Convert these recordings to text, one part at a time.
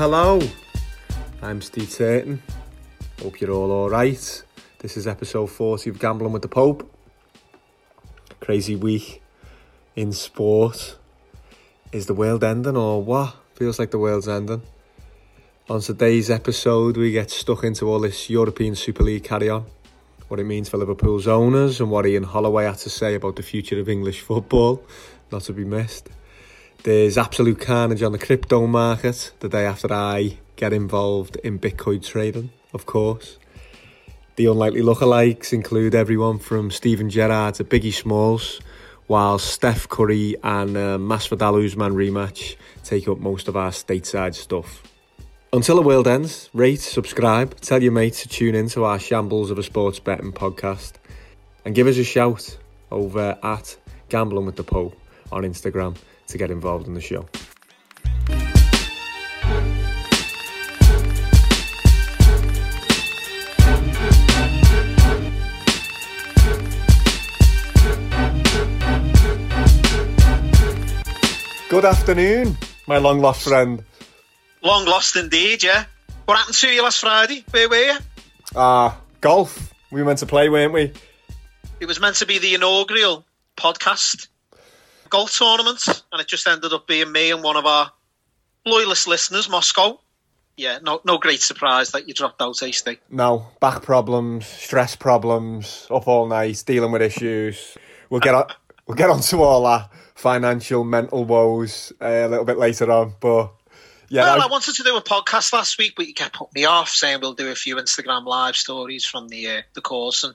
Hello. I'm Steve Turton. Hope you're all alright. This is episode 40 of Gambling with the Pope. Crazy week in sport. Is the world ending or what? Feels like the world's ending. On today's episode, we get stuck into all this European Super League carry on, what it means for Liverpool's owners, and what Ian Holloway had to say about the future of English football, not to be missed. There's absolute carnage on the crypto market the day after I get involved in Bitcoin trading, of course. The unlikely lookalikes include everyone from Steven Gerrard to Biggie Smalls, while Steph Curry and uh, Masvidal Usman rematch take up most of our stateside stuff. Until the world ends, rate, subscribe, tell your mates to tune in to our Shambles of a Sports Betting podcast, and give us a shout over at Gambling with the Pope on Instagram to get involved in the show. Good afternoon, my long lost friend. Long lost indeed, yeah. What happened to you last Friday? Where were you? Ah, uh, golf. We were meant to play, weren't we? It was meant to be the inaugural podcast golf tournament, and it just ended up being me and one of our loyalist listeners, Moscow. Yeah, no, no great surprise that you dropped out, eh, Steve? No, back problems, stress problems, up all night, dealing with issues. We'll get on, we'll get onto all our financial, mental woes uh, a little bit later on, but. Yeah, well, I wanted to do a podcast last week, but you kept putting me off, saying we'll do a few Instagram live stories from the uh, the course, and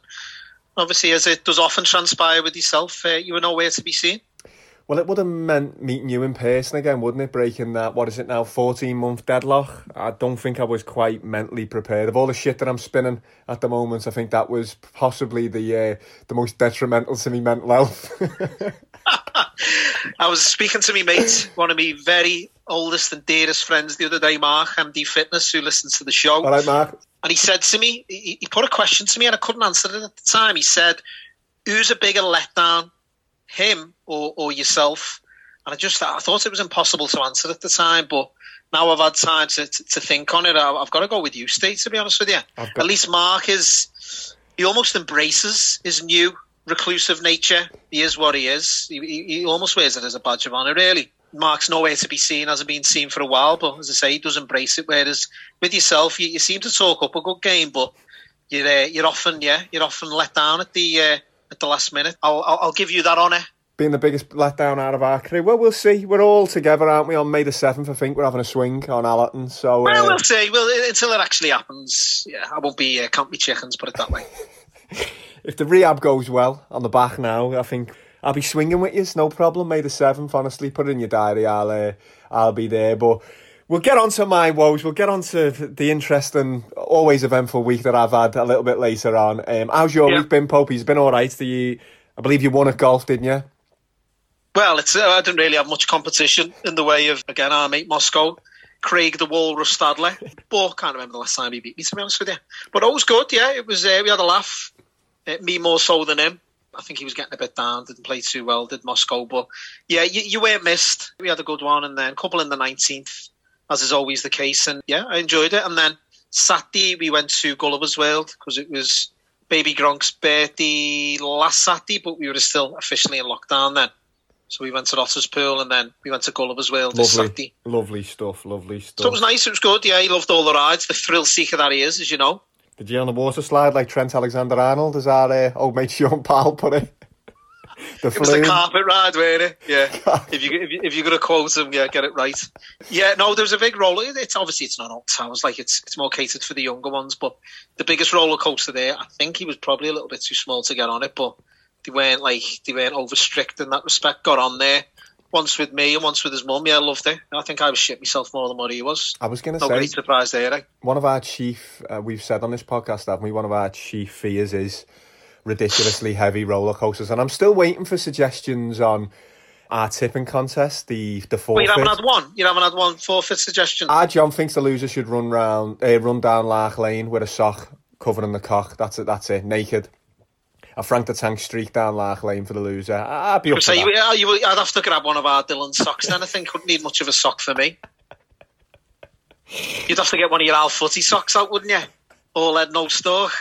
obviously, as it does often transpire with yourself, uh, you were nowhere to be seen. Well, it would have meant meeting you in person again, wouldn't it? Breaking that, what is it now, 14 month deadlock. I don't think I was quite mentally prepared. Of all the shit that I'm spinning at the moment, I think that was possibly the uh, the most detrimental to me mental health. I was speaking to me mate, one of my very oldest and dearest friends the other day, Mark, MD Fitness, who listens to the show. All right, Mark. And he said to me, he, he put a question to me and I couldn't answer it at the time. He said, Who's a bigger letdown him or, or yourself. And I just I thought it was impossible to answer at the time, but now I've had time to, to, to think on it. I've got to go with you, Steve, to be honest with you. Got... At least Mark is, he almost embraces his new reclusive nature. He is what he is. He, he almost wears it as a badge of honour, really. Mark's nowhere to be seen, hasn't been seen for a while, but as I say, he does embrace it. Whereas with yourself, you, you seem to talk up a good game, but you're uh, you're often yeah you're often let down at the uh, at the last minute. I'll, I'll, I'll give you that honour. Being the biggest letdown out of our career. Well, we'll see. We're all together, aren't we? On May the seventh, I think we're having a swing on Allerton. So well, uh, we'll see. Well, until it actually happens, yeah, I won't be uh, count me chickens. Put it that way. if the rehab goes well on the back now, I think I'll be swinging with you. It's no problem. May the seventh. Honestly, put it in your diary. I'll uh, I'll be there. But we'll get on to my woes. We'll get on to the interesting, always eventful week that I've had a little bit later on. Um, how's your yeah. week been, Pope? He's been all right. The, I believe you won at golf, didn't you? Well, it's, uh, I didn't really have much competition in the way of, again, our mate Moscow, Craig the Walrus Stadler. But I can't remember the last time he beat me, to be honest with you. But it was good, yeah. It was, uh, we had a laugh. Uh, me more so than him. I think he was getting a bit down, didn't play too well, did Moscow. But yeah, you, you weren't missed. We had a good one and then a couple in the 19th, as is always the case. And yeah, I enjoyed it. And then Saturday, we went to Gulliver's World because it was Baby Gronk's birthday last Saturday, but we were still officially in lockdown then. So we went to Otterspool and then we went to Gulliver's World lovely, Lovely stuff, lovely stuff. So it was nice, it was good. Yeah, he loved all the rides. The thrill seeker that he is, as you know. Did you on the water slide like Trent Alexander Arnold, as our uh, old mate Sean Powell put it? The It was the carpet ride, wasn't it? Yeah. if you if, you, if you're gonna quote him, yeah, get it right. Yeah, no, there was a big roller. It's obviously it's not Alton Towers, like it's it's more catered for the younger ones. But the biggest roller coaster there, I think he was probably a little bit too small to get on it, but they weren't like they weren't over strict in that respect. Got on there once with me and once with his mum. Yeah, I loved it. I think I was shit myself more than what he was. I was going to No say, great surprise there. Eh? one of our chief, uh, we've said on this podcast, haven't we? One of our chief fears is ridiculously heavy roller coasters, and I'm still waiting for suggestions on our tipping contest, the the Well, forfeit. you haven't had one. You haven't had one forfeit suggestion. Our John thinks the loser should run round, uh, run down Lark Lane with a sock covering the cock. That's it. That's it. Naked. A Frank the Tank streak down Lark Lane for the loser. I'd be up so you, that. you, I'd have to grab one of our Dylan socks then. I think wouldn't need much of a sock for me. You'd have to get one of your Al Footy socks out, wouldn't you? All head, no stalk.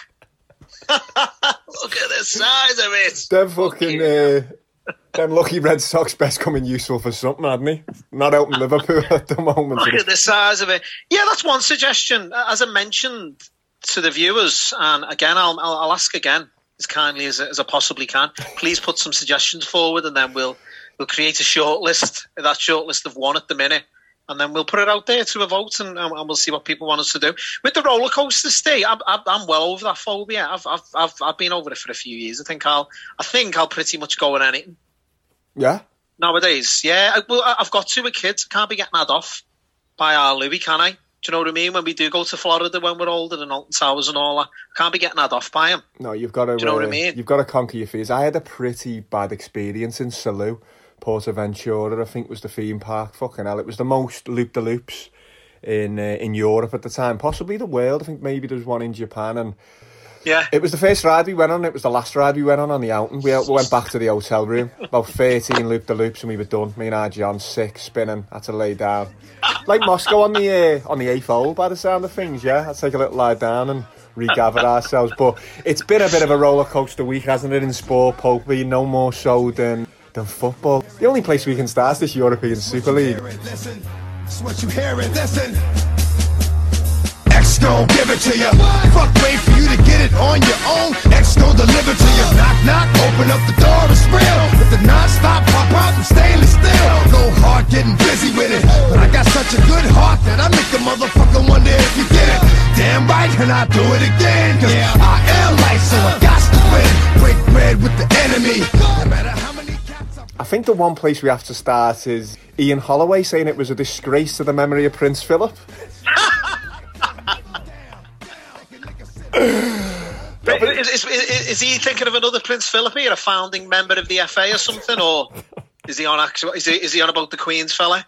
Look at the size of it. Them fucking uh, them lucky Red Sox best coming useful for something, hadn't he? Not helping Liverpool at the moment. Look at the size of it. Yeah, that's one suggestion. As I mentioned to the viewers, and again, I'll, I'll, I'll ask again as kindly as, as I possibly can. Please put some suggestions forward, and then we'll we'll create a short list. That short list of one at the minute, and then we'll put it out there to a vote, and, and we'll see what people want us to do with the roller coaster stay. I'm, I'm, well over that phobia. I've, I've I've I've been over it for a few years. I think I'll I think I'll pretty much go on anything Yeah, nowadays. Yeah, I, well, I've got two kids. I can't be getting had off by our Louis, can I? Do you know what I mean? When we do go to Florida when we're older and Alton Towers and all that, can't be getting that off by him. no, you've got to. Do you know what I uh, mean? You've got to conquer your fears. I had a pretty bad experience in Salou, Portaventura. I think was the theme park. Fucking hell, it was the most loop the loops in uh, in Europe at the time, possibly the world. I think maybe there was one in Japan and. Yeah. It was the first ride we went on. It was the last ride we went on on the outing. We, we went back to the hotel room, about 13 loop the loops, and we were done. Me and our John, sick, spinning, had to lay down. Like Moscow on the uh, on the eighth hole, by the sound of things, yeah. To take a little lie down and regather ourselves. But it's been a bit of a roller coaster week, hasn't it, in sport, Popey? No more so than, than football. The only place we can start is this European Super League. It's what you hearing. Listen. X gon' give it to you. Fuck, wait for you to get it on your own. X gon' deliver to you. Knock, knock, open up the door, it's real. With the non-stop pop out from stainless steel. Go hard, getting busy with it. But I got such a good heart that I make the motherfucker wonder if you get it. Damn right, and I do it again. Cause I am life, so I got to win. Break bread with the enemy. No matter how I think the one place we have to start is Ian Holloway saying it was a disgrace to the memory of Prince Philip. Is, is, is, is he thinking of another Prince Philip here, a founding member of the FA or something? Or is he on actual, is he, is he on about the Queen's fella?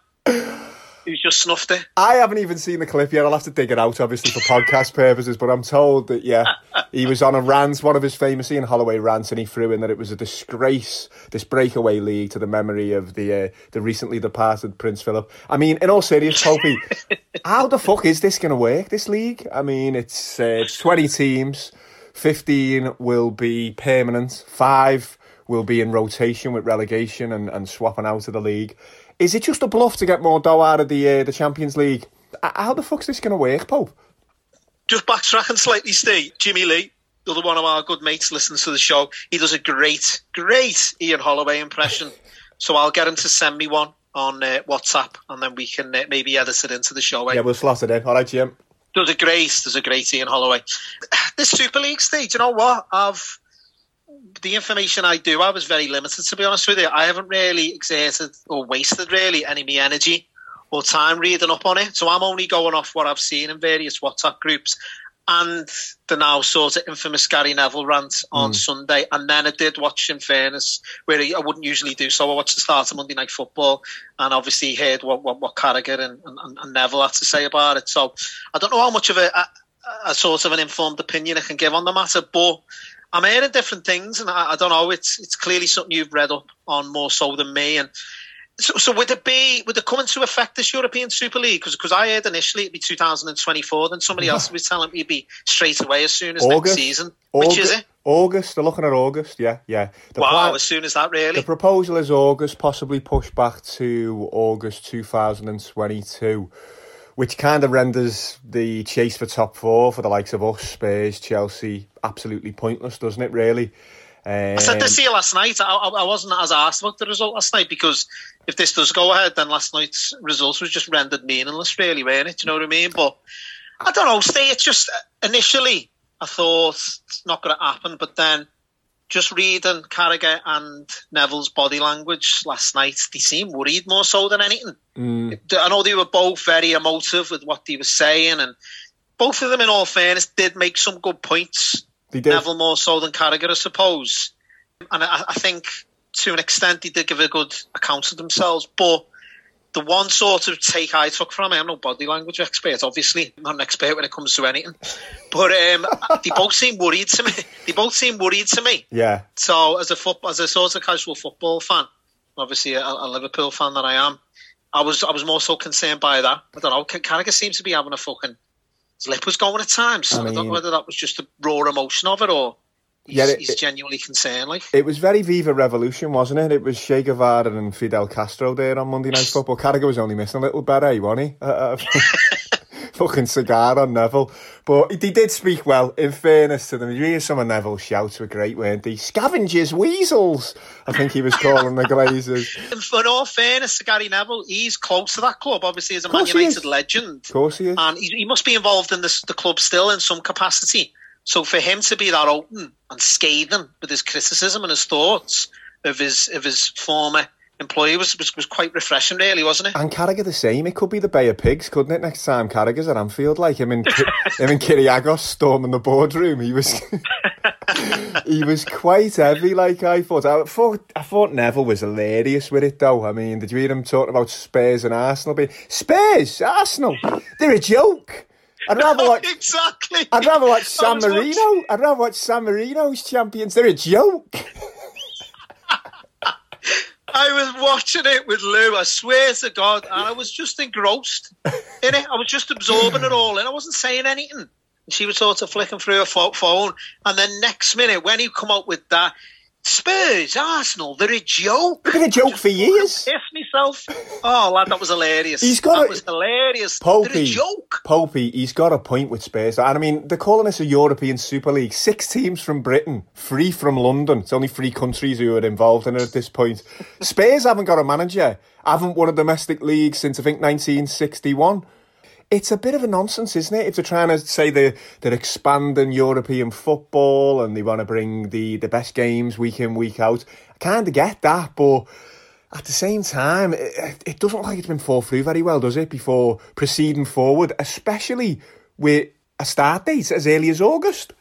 Who's just snuffed it? I haven't even seen the clip yet. I'll have to dig it out, obviously, for podcast purposes. But I'm told that, yeah, he was on a rant, one of his famous Ian Holloway rants, and he threw in that it was a disgrace, this breakaway league, to the memory of the uh, the recently departed Prince Philip. I mean, in all seriousness, Popey, how the fuck is this going to work, this league? I mean, it's, uh, it's 20 teams, 15 will be permanent, five will be in rotation with relegation and, and swapping out of the league. Is it just a bluff to get more dough out of the uh, the Champions League? How the fuck's this going to work, Pope? Just backtracking slightly, Steve. Jimmy Lee, the other one of our good mates, listens to the show. He does a great, great Ian Holloway impression. So I'll get him to send me one on uh, WhatsApp, and then we can uh, maybe edit it into the show. eh? Yeah, we'll slot it in. All right, Jim. There's a great, there's a great Ian Holloway. This Super League stage, you know what? I've the information I do I was very limited. To be honest with you, I haven't really exerted or wasted really any of my energy or time reading up on it. So I'm only going off what I've seen in various WhatsApp groups and the now sort of infamous Gary Neville rant on hmm. Sunday. And then I did watch, in fairness, where I wouldn't usually do so. I watched the start of Monday Night Football and obviously heard what, what, what Carragher and, and, and Neville had to say about it. So I don't know how much of a, a, a sort of an informed opinion I can give on the matter, but I'm hearing different things, and I, I don't know. It's it's clearly something you've read up on more so than me. And so, so would it be would it come into effect this European Super League? Because I heard initially it'd be 2024. Then somebody else was telling me it'd be straight away as soon as next August. season. Which is it? August. They're looking at August. Yeah, yeah. The Wow, plan- as soon as that really. The proposal is August, possibly pushed back to August 2022, which kind of renders the chase for top four for the likes of us, Spurs, Chelsea, absolutely pointless, doesn't it, really? I said this um, to you last night. I, I, I wasn't as asked about the result last night because if this does go ahead, then last night's results was just rendered meaningless, really, weren't it? Do you know what I mean? But I don't know. Stay. It's just initially I thought it's not going to happen, but then just reading Carragher and Neville's body language last night, they seemed worried more so than anything. Mm. I know they were both very emotive with what they were saying, and both of them, in all fairness, did make some good points. They did. Neville more so than Carragher, I suppose. And I, I think to an extent they did give a good account of themselves. But the one sort of take I took from it, I'm no body language expert, obviously. I'm not an expert when it comes to anything. But um, they both seem worried to me. They both seem worried to me. Yeah. So as a football, as a sort of casual football fan, obviously a, a Liverpool fan that I am, I was I was more so concerned by that. I don't know. Carragher seems to be having a fucking his lip was going at times. I I, don't know whether that was just the raw emotion of it or he's, Yeah, it- he's genuinely concerned. Like It was very Viva Revolution, wasn't it? It was Che Guevara and Fidel Castro there on Monday Night Football. Carragher was only missing a little beret, wasn't he? Uh, uh, fucking cigar on Neville. But he did speak well, in fairness to them. You hear some of Neville's shouts were great, weren't they? Scavengers, weasels, I think he was calling the Glazers. For all fairness to Gary Neville, he's close to that club. Obviously, as a Man United legend, Of course he is. and he, he must be involved in this, the club still in some capacity. So for him to be that open and scathing with his criticism and his thoughts of his of his former employee was was, was quite refreshing, really, wasn't it? And Carragher the same. It could be the Bay of Pigs, couldn't it? Next time Carragher's at Anfield, like him and him and Kiriagos storming the boardroom. He was he was quite heavy. Like I thought. I thought I thought Neville was hilarious with it, though. I mean, did you hear him talking about Spurs and Arsenal? Being, Spurs, Arsenal, they're a joke. I'd rather watch. exactly. I'd rather watch San Marino. I'd rather watch San Marino's champions. They're a joke. I was watching it with Lou. I swear to God, and I was just engrossed in it. I was just absorbing it all, and I wasn't saying anything. She was sort of flicking through her phone, and then next minute, when he come up with that, Spurs, Arsenal, they're a joke. They've been a joke for years. Piss myself. Oh, lad, that was hilarious. He's got that a- was hilarious. they're a joke. Popey, he's got a point with Spurs. And I mean, they're calling this a European Super League. Six teams from Britain, three from London. It's only three countries who are involved in it at this point. Spurs haven't got a manager, haven't won a domestic league since I think 1961. It's a bit of a nonsense, isn't it? If they're trying to say they're, they're expanding European football and they want to bring the, the best games week in, week out. I kind of get that, but at the same time, it, it doesn't look like it's been thought through very well, does it, before proceeding forward, especially with a start date as early as August?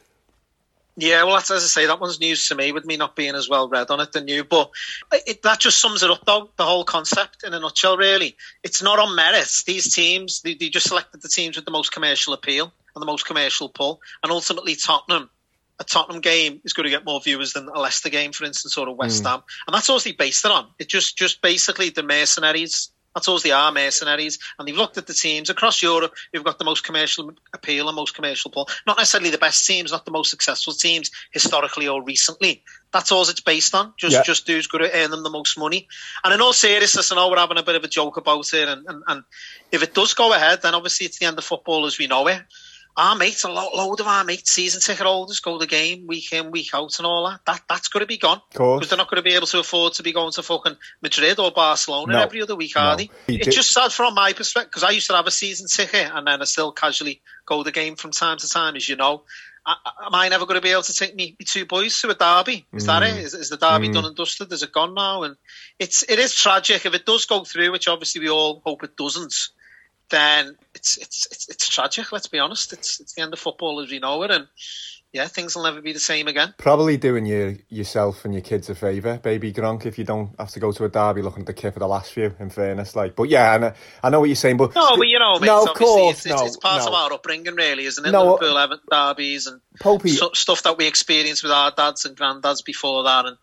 Yeah, well, that's, as I say, that one's news to me with me not being as well read on it than you. But it, that just sums it up, though, the whole concept in a nutshell, really. It's not on merits. These teams, they, they just selected the teams with the most commercial appeal and the most commercial pull. And ultimately, Tottenham, a Tottenham game is going to get more viewers than a Leicester game, for instance, or a West mm. Ham. And that's all they based it on. It just, just basically the mercenaries. That's all they are, mercenaries. And they've looked at the teams across Europe who've got the most commercial appeal and most commercial pull. Not necessarily the best teams, not the most successful teams historically or recently. That's all it's based on. Just Yeah. just who's going to earn them the most money. And in all seriousness, I know we're having a bit of a joke about it. And, and, and if it does go ahead, then obviously it's the end of football as we know it. Our mates, a lot, load of our mates, season ticket holders, go to the game week in, week out, and all that. That that's going to be gone because they're not going to be able to afford to be going to fucking Madrid or Barcelona No. every other week, No. are they? He It's just sad from my perspective because I used to have a season ticket and then I still casually go to the game from time to time, as you know. I, I- am I never going to be able to take me, me two boys to a derby? Is that it? Is, is the derby done and dusted? Is it gone now? And it's it is tragic if it does go through, which obviously we all hope it doesn't. Then it's it's it's, it's tragic. Let's be honest. It's it's the end of football as we know it, and yeah, things will never be the same again. Probably doing your, yourself and your kids a favour, baby Gronk, if you don't have to go to a derby looking at the kit for the last few, in fairness. like. But yeah, I know, I know what you're saying. But No, but you know, mate, no, of course, it's, it's, no, it's part no. of our upbringing, really, isn't it? No, Liverpool uh, Everton derbies and Popey, so, stuff that we experienced with our dads and granddads before that, and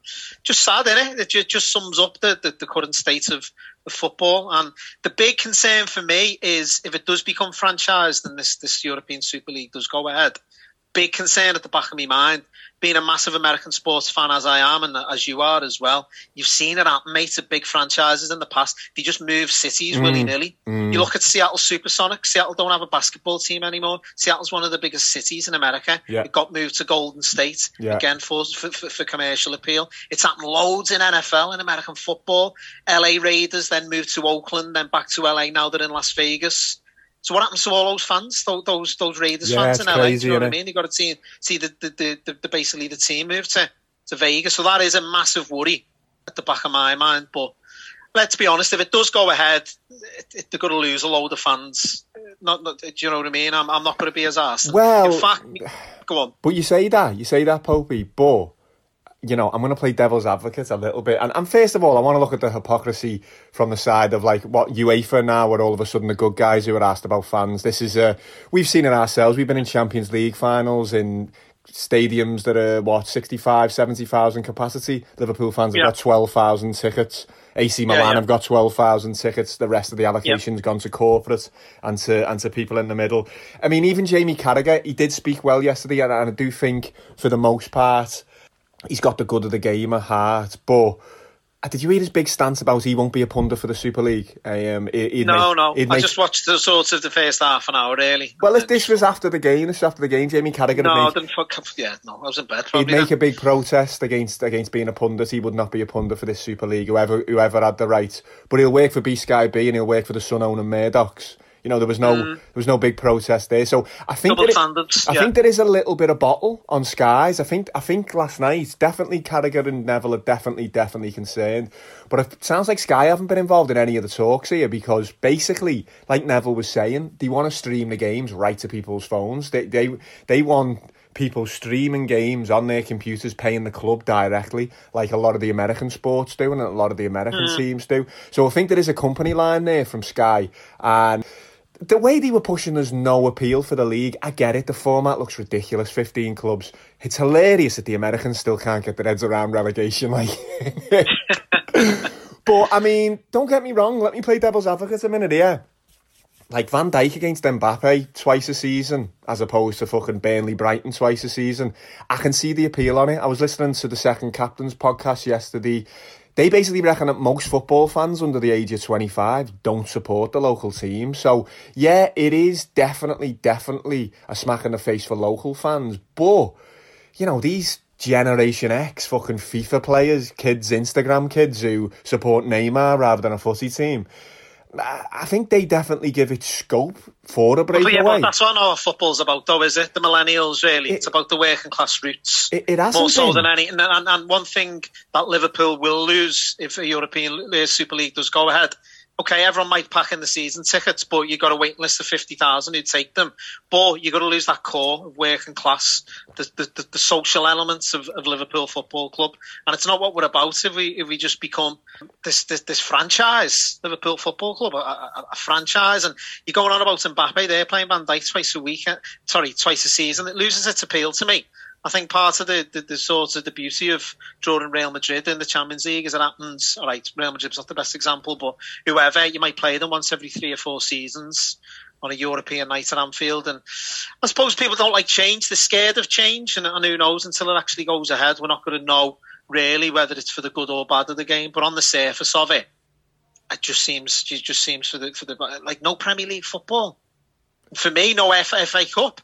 just sad, innit? It just, just sums up the, the, the current state of, of football. And the big concern for me is if it does become franchised and this this European Super League does go ahead, big concern at the back of my mind. Being a massive American sports fan as I am, and as you are as well, you've seen it happen, mate, at big franchises in the past. They just move cities Mm. willy nilly. You look at Seattle Supersonics. Seattle don't have a basketball team anymore. Seattle's one of the biggest cities in America. Yeah. It got moved to Golden State Yeah. again for, for, for, for commercial appeal. It's happened loads in NFL, in American football. LA Raiders then moved to Oakland, then back to LA. Now they're in Las Vegas. So what happens to all those fans, those those, those Raiders Yeah, fans in LA? crazy, you know what I mean? You got to see see the the, the, the, the basically the team move to, to Vegas. So that is a massive worry at the back of my mind. But let's be honest, if it does go ahead, it, it, they're going to lose a load of fans. Not, not, do you know what I mean? I'm, I'm not going to be as arsed. Well- fact, go on. But you say that, you say that, Popey, but you know, I'm going to play devil's advocate a little bit. And, and first of all, I want to look at the hypocrisy from the side of like what UEFA now, where all of a sudden the good guys who are asked about fans. This is, uh, we've seen it ourselves. We've been in Champions League finals in stadiums that are what 65, 70,000 capacity. Liverpool fans have Yeah. got 12,000 tickets. AC Milan yeah. have got 12,000 tickets. The rest of the allocation's gone to corporate and to and to people in the middle. I mean, even Jamie Carragher, he did speak well yesterday, and, and I do think for the most part, he's got the good of the game at heart. But uh, did you read his big stance about he won't be a punter for the Super League? Um, he'd No, make- no. he'd I just watched the sort of the first half an hour, really. Well, if this was after the game, this was after the game, Jamie Carragher No, I didn't fuck Yeah, no, I was in bed he'd make then. a big protest against against being a pundit. He would not be a pundit for this Super League, whoever whoever had the right. But he'll work for B Sky B and he'll work for the Sun owning Murdochs. You know, there was no there was no big protest there. So I think Mm. It- I yeah. think there is a little bit of bottle on skies. I think I think last night definitely Carragher and Neville are definitely definitely concerned. But it sounds like Sky haven't been involved in any of the talks here because basically, like Neville was saying, they want to stream the games right to people's phones. They they they want people streaming games on their computers, paying the club directly, like a lot of the American sports do and a lot of the American teams do. So I think there is a company line there from Sky and the way they were pushing there's no appeal for the league. I get it. The format looks ridiculous. 15 clubs. It's hilarious that the Americans still can't get their heads around relegation. Like, but I mean, don't get me wrong. Let me play devil's advocate a minute here. Like Van Dijk against Mbappe twice a season, as opposed to fucking Burnley Brighton twice a season. I can see the appeal on it. I was listening to the Second Captains podcast yesterday. They basically reckon that most football fans under the age of 25 don't support the local team. So, yeah, it is definitely, definitely a smack in the face for local fans. But, you know, these Generation X fucking FIFA players, kids, Instagram kids who support Neymar rather than a footy team, I think they definitely give it scope for a But yeah, but that's what all football's about, though, is it? The millennials, really. It- it's about the working class roots. It- it More so been. than any. And, and, and one thing that Liverpool will lose if a European Super League does go ahead. Okay, everyone might pack in the season tickets, but you got a waiting list of 50,000 who'd take them. But you got to lose that core of working class, the, the, the, social elements of, of Liverpool Football Club. And it's not what we're about if we if we just become this this, this franchise, Liverpool Football Club, a, a, a franchise. And you're going on about Mbappe, they're playing Van Dijk twice a week, sorry, twice a season. It loses its appeal to me. I think part of the, the, the sort of the beauty of drawing Real Madrid in the Champions League is it happens, all right, Real Madrid's not the best example, but whoever, you might play them once every three or four seasons on a European night at Anfield. And I suppose people don't like change. They're scared of change. And, and who knows, until it actually goes ahead, we're not going to know really whether it's for the good or bad of the game. But on the surface of it, it just seems, it just seems for the, for the, like no Premier League football. For me, no FA, Cup.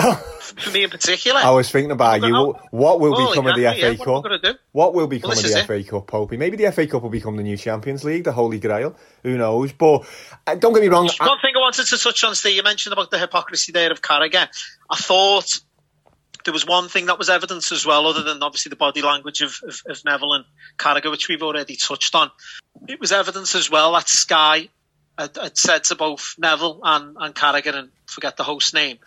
For me in particular. I was thinking about you. Oh, What will holy become of the FA yeah, what Cup? gonna? What will become Well, of the FA Cup, Popey? Maybe the FA Cup will become the new Champions League, the Holy Grail. Who knows? But uh, don't get me wrong. I- One thing I wanted to touch on, Steve, you mentioned about the hypocrisy there of Carragher. I thought there was one thing that was evidence as well, other than obviously the body language of, of, of Neville and Carragher, which we've already touched on. It was evidence as well that Sky had, had said to both Neville and, and Carragher, and forget the host name,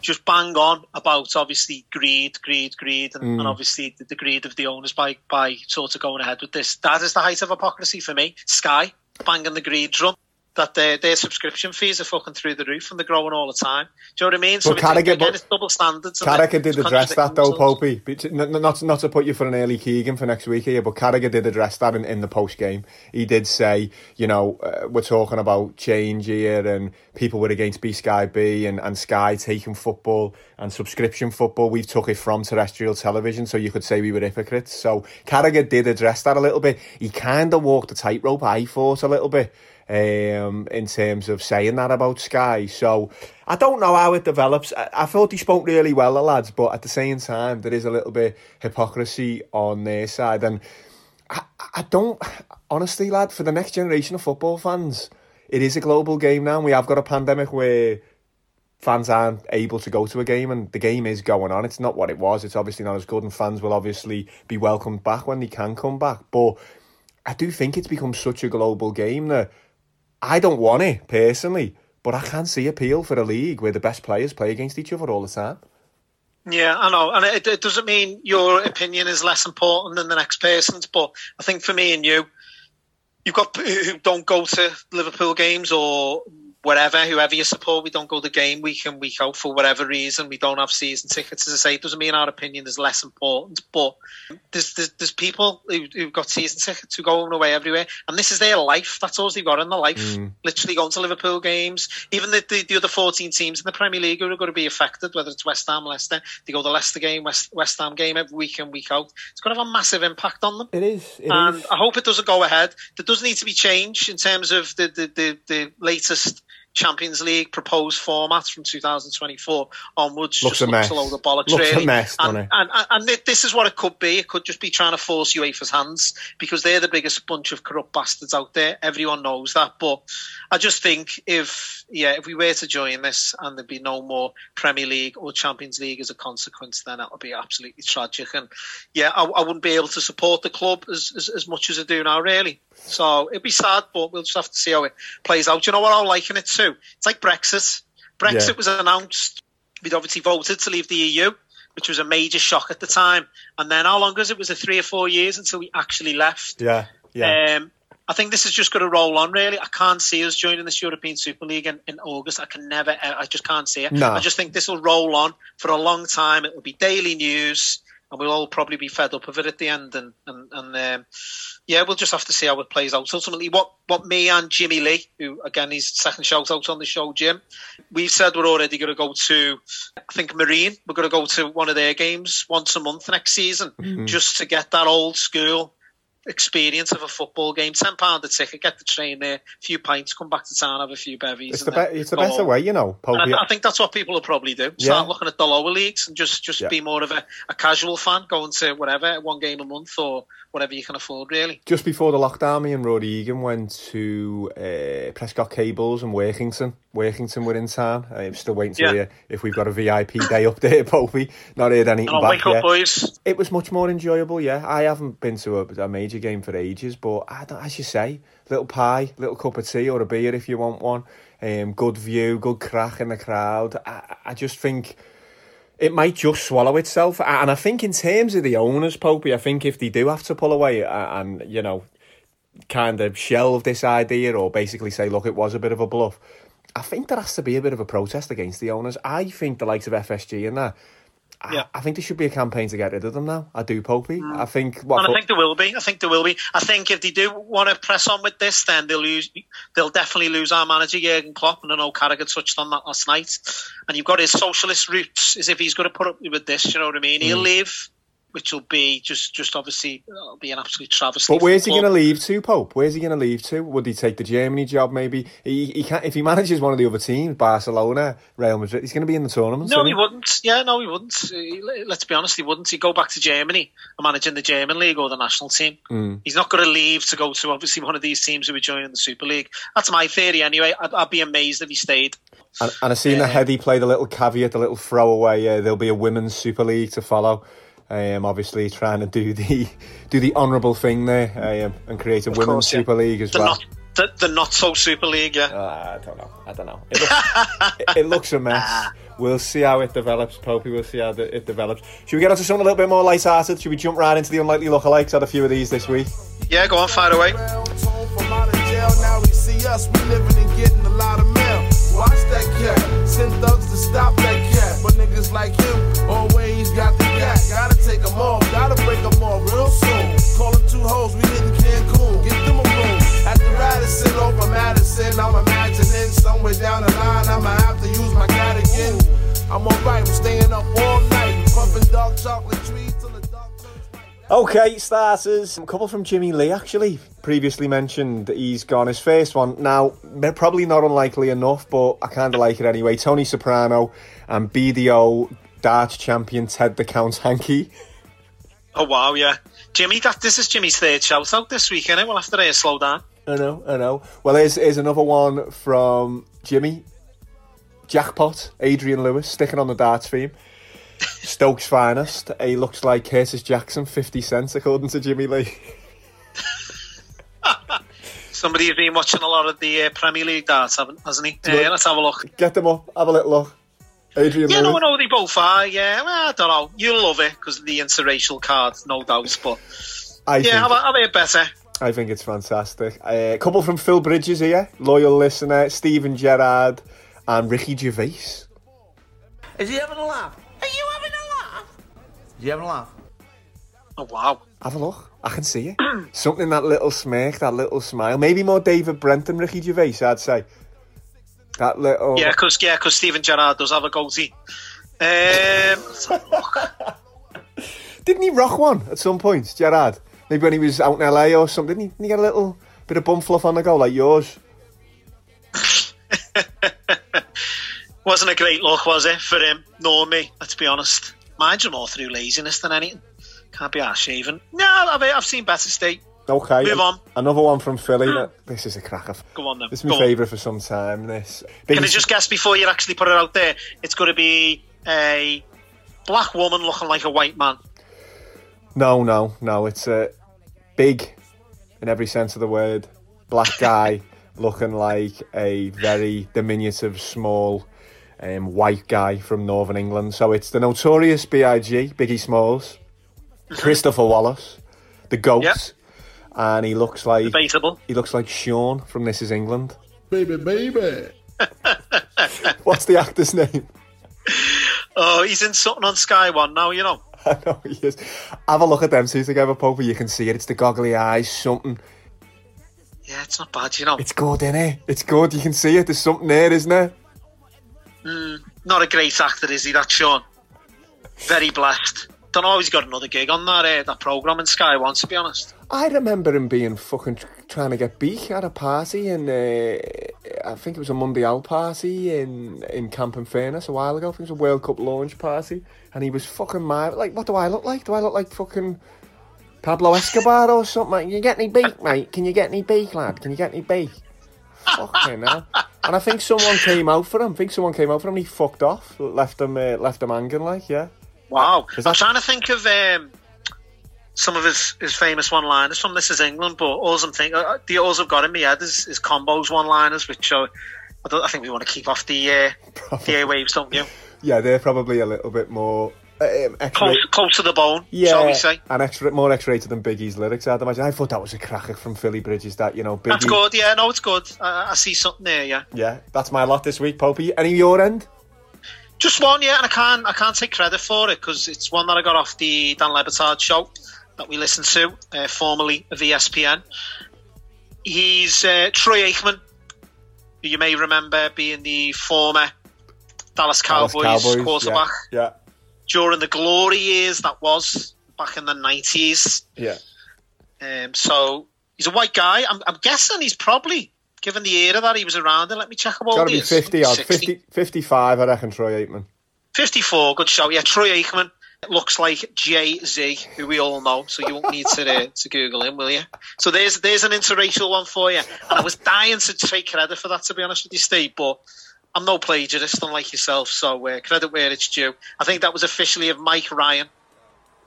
just bang on about obviously greed, greed, greed, and, and mm. obviously the, the greed of the owners by by sort of going ahead with this. That is the height of hypocrisy for me. Sky banging the greed drum. That their their subscription fees are fucking through the roof and they're growing all the time. Do you know what I mean? So Carragher, again, but, it's double standards. Carragher did address that though, Popey. Not, not, not to put you for an early Keegan for next week here, but Carragher did address that in, in the post game. He did say, you know, uh, we're talking about change here and people were against B Sky B and, and Sky taking football and subscription football. We've took it from terrestrial television, so you could say we were hypocrites. So Carragher did address that a little bit. He kind of walked the tightrope, I thought, a little bit um, in terms of saying that about Sky. So I don't know how it develops. I, I thought he spoke really well, the lads, but at the same time, there is a little bit hypocrisy on their side. And I, I don't, honestly, lad, for the next generation of football fans, it is a global game now. And we have got a pandemic where fans aren't able to go to a game and the game is going on. It's not what it was. It's obviously not as good and fans will obviously be welcomed back when they can come back. But I do think it's become such a global game that I don't want it personally, but I can see appeal for a league where the best players play against each other all the time. Yeah, I know, and it, it doesn't mean your opinion is less important than the next person's. But I think for me and you, you've got who don't go to Liverpool games or whatever, whoever you support, we don't go to the game week and week out for whatever reason. We don't have season tickets. As I say, it doesn't mean our opinion is less important, but there's there's, there's people who, who've got season tickets who go away everywhere, and this is their life. That's all they've got in their life. Mm. Literally going to Liverpool games. Even the, the, the other 14 teams in the Premier League are going to be affected, whether it's West Ham, Leicester. They go to the Leicester game, West, West Ham game every week and week out. It's going to have a massive impact on them. It is. It and is. I hope it doesn't go ahead. There does need to be change in terms of the, the, the, the latest Champions League proposed formats from 2024 onwards looks just a looks mess. a load of bollocks, looks really. a mess, and? And, and, and this is what it could be. It could just be trying to force UEFA's hands because they're the biggest bunch of corrupt bastards out there. Everyone knows that. But I just think if yeah, if we were to join this and there'd be no more Premier League or Champions League as a consequence, then that would be absolutely tragic. And yeah, I, I wouldn't be able to support the club as, as, as much as I do now, really. So it'd be sad, but we'll just have to see how it plays out. You know what I'm liking it too? It's like Brexit. Brexit Yeah. was announced. We'd obviously voted to leave the EU, which was a major shock at the time. And then how long was it? Was it three or four years until we actually left? Yeah, yeah. Um, I think this is just going to roll on. Really, I can't see us joining this European Super League in, in August. I can never. I just can't see it. No. I just think this will roll on for a long time. It will be daily news, and we'll all probably be fed up of it at the end. And and, and um, yeah, we'll just have to see how it plays out. Ultimately, what what me and Jimmy Lee, who again is second shout out on the show, Jim, we've said we're already going to go to. I think Marine. We're going to go to one of their games once a month next season, Mm-hmm. just to get that old school experience of a football game. Ten pound a ticket, get the train there, a few pints, come back to town, have a few bevies. it's the be- it's the better way, you know. I, I think that's what people will probably do. Yeah. Start looking at the lower leagues and just just Yeah. be more of a, a casual fan, going to whatever one game a month or whatever you can afford, really. Just before the lockdown, me and Rory Egan went to uh, Prescot Cables and Workington. Workington were in town. I'm still waiting to Yeah. hear if we've got a VIP day up there, Popey. Not heard anything Oh, back wake up, boys! It was much more enjoyable, yeah. I haven't been to a, a major game for ages, but as you say, little pie, little cup of tea or a beer if you want one. Um, good view, good crack in the crowd. I, I just think it might just swallow itself. And I think in terms of the owners, Popey, I think if they do have to pull away uh, and, you know, kind of shelve this idea or basically say, look, it was a bit of a bluff, I think there has to be a bit of a protest against the owners. I think the likes of FSG and that, Yeah. I think there should be a campaign to get rid of them now. I do, Popey. I think what And I think there will be. I think there will be. I think if they do want to press on with this, then they'll lose. They'll definitely lose our manager Jurgen Klopp, and I know Carragher touched on that last night. And you've got his socialist roots. As if he's going to put up with this, you know what I mean? Mm. He'll leave, which will be just, just obviously, it'll be an absolute travesty. But where's he going to leave to, Pope? Where's he going to leave to? Would he take the Germany job? Maybe he, he can't. If he manages one of the other teams, Barcelona, Real Madrid, he's going to be in the tournament. No, isn't he wouldn't. Yeah, no, he wouldn't. Uh, Let's be honest, he wouldn't. He'd go back to Germany and manage in the German league or the national team. Mm. He's not going to leave to go to obviously one of these teams who are joining the Super League. That's my theory anyway. I'd, I'd be amazed if he stayed. And, and I've seen the heady play the little caveat, the little throwaway. Uh, there'll be a women's Super League to follow. I am obviously, trying to do the do the honourable thing there I am and create a of women's course, yeah. Super League as the well. Not, the, the, not so Super League, yeah. Uh, I don't know. I don't know. It looks, it, it looks a mess. We'll see how it develops, Popey. We'll see how the, it develops. Should we get onto something a little bit more light-hearted? Should we jump right into the unlikely lookalikes? Had a few of these this week. Yeah, go on, fire away. Watch that cat, send thugs to stop that cat. But niggas like him them off, gotta break them off real soon. Calling two hoes, we hitting Cancun. Get them a room at the Radisson over Madison. I'm imagining somewhere down the line, I'ma have to use my cat again. I'm alright, I'm staying up all night, pumping dark chocolate trees till the dark turns. Okay, starters. A couple from Jimmy Lee, actually. Previously mentioned, he's gone his first one. Now, probably not unlikely enough, but I kind of like it anyway. Tony Soprano and BDO darts champion Ted the Count Hankey. Oh wow, yeah. Jimmy, that this is Jimmy's third shout out this week, innit? We'll have to uh, slow down. I know, I know. Well, here's, here's another one from Jimmy. Jackpot, Adrian Lewis, sticking on the darts theme. Stoke's finest. He looks like Curtis Jackson, 50 cents, according to Jimmy Lee. Somebody has been watching a lot of the uh, Premier League darts, haven't, hasn't he? Uh, let's have a look. Get them up, have a little look. Adrian Yeah, Lewis. no, no, they both are. Yeah, well, I don't know. You'll love it because of the interracial card, no doubt. But I, yeah, think, have, have it better. I think it's fantastic. Uh, a couple from Phil Bridges here, loyal listener, Steven Gerrard, and Ricky Gervais. Is he having a laugh? Are you having a laugh? Is he having a laugh? Oh wow. Have a look. I can see it. Something that little smirk, that little smile. Maybe more David Brent than Ricky Gervais, I'd say. That little. Yeah, because yeah, cause Steven Gerrard does have a goatee. Um, let's have a look. Didn't he rock one at some point, Gerrard? Maybe when he was out in LA or something. Didn't he, didn't he get a little bit of bum fluff on the go like yours? Wasn't a great look, was it, for him? Nor me, let's be honest. Mine's are more through laziness than anything. Can't be arse shaven. No, I've, I've seen better state. Okay. Move on. Another one from Philly. that- this is a cracker. Go on then. This is my favourite for some time. This. Can I just guess before you actually put it out there? It's going to be a black woman looking like a white man. No, no, no. It's a big, in every sense of the word, black guy looking like a very diminutive, small, um, white guy from Northern England. So it's the notorious B.I.G. Biggie Smalls, Christopher Wallace, the Goat, Yep. And he looks like Debatable. he looks like Sean from This Is England. Baby, baby. What's the actor's name? Oh, he's in something on Sky One now, you know. I know he is. Have a look at them two together, Pope. You can see it. It's the goggly eyes, something. Yeah, it's not bad, you know. It's good, innit? It's good. You can see it. There's something there, isn't there? Not a great actor, is he, that Sean? Very blessed. Don't know he's got another gig on that uh, that programme in Sky One, to be honest. I remember him being fucking trying to get beak at a party and uh, I think it was a Monday out party in in Camp and Furnace a while ago. I think it was a World Cup launch party, and he was fucking mad. Like, what do I look like? Do I look like fucking Pablo Escobar or something? Can you get any beak, mate? Can you get any beak, lad? Can you get any beak? Fucking hell. And I think someone came out for him. I think someone came out for him. and He fucked off, left him, uh, left him hanging. Like, yeah. Wow. I'm trying to think of um, some of his, his famous one liners from This Is England, but all I'm thinking, uh, the alls I've got in my head is, is combos one liners, which uh, I, I think we want to keep off the, uh, the airwaves, don't you? Yeah, they're probably a little bit more um, Close, close to the bone, Yeah, shall we say. and extra, more X-rated than Biggie's lyrics. I'd imagine. I thought that was a cracker from Philly Bridges. That you know, Biggie. That's good, yeah, no, it's good. I, I see something there, yeah. Yeah, that's my lot this week, Popey. Any your end? Just one, yeah, and I can't I can't take credit for it because it's one that I got off the Dan Le Batard show that we listened to, uh, formerly of ESPN. He's uh, Troy Aikman, who you may remember being the former Dallas Dallas Cowboys, quarterback Yeah, during the glory years that was back in the nineties. yeah, Um, so he's a white guy. I'm, I'm guessing he's probably given the era that he was around. And let me check how yeah. old he be is. fifty odd, 50, 55, I reckon. Troy Aikman. 54, good show. Yeah, Troy Aikman looks like Jay Z, who we all know, so you won't need to uh, to Google him, will you? So there's there's an interracial one for you. And I was dying to take credit for that, to be honest with you, Steve, but I'm no plagiarist, unlike yourself, so uh, credit where it's due. I think that was officially of Mike Ryan,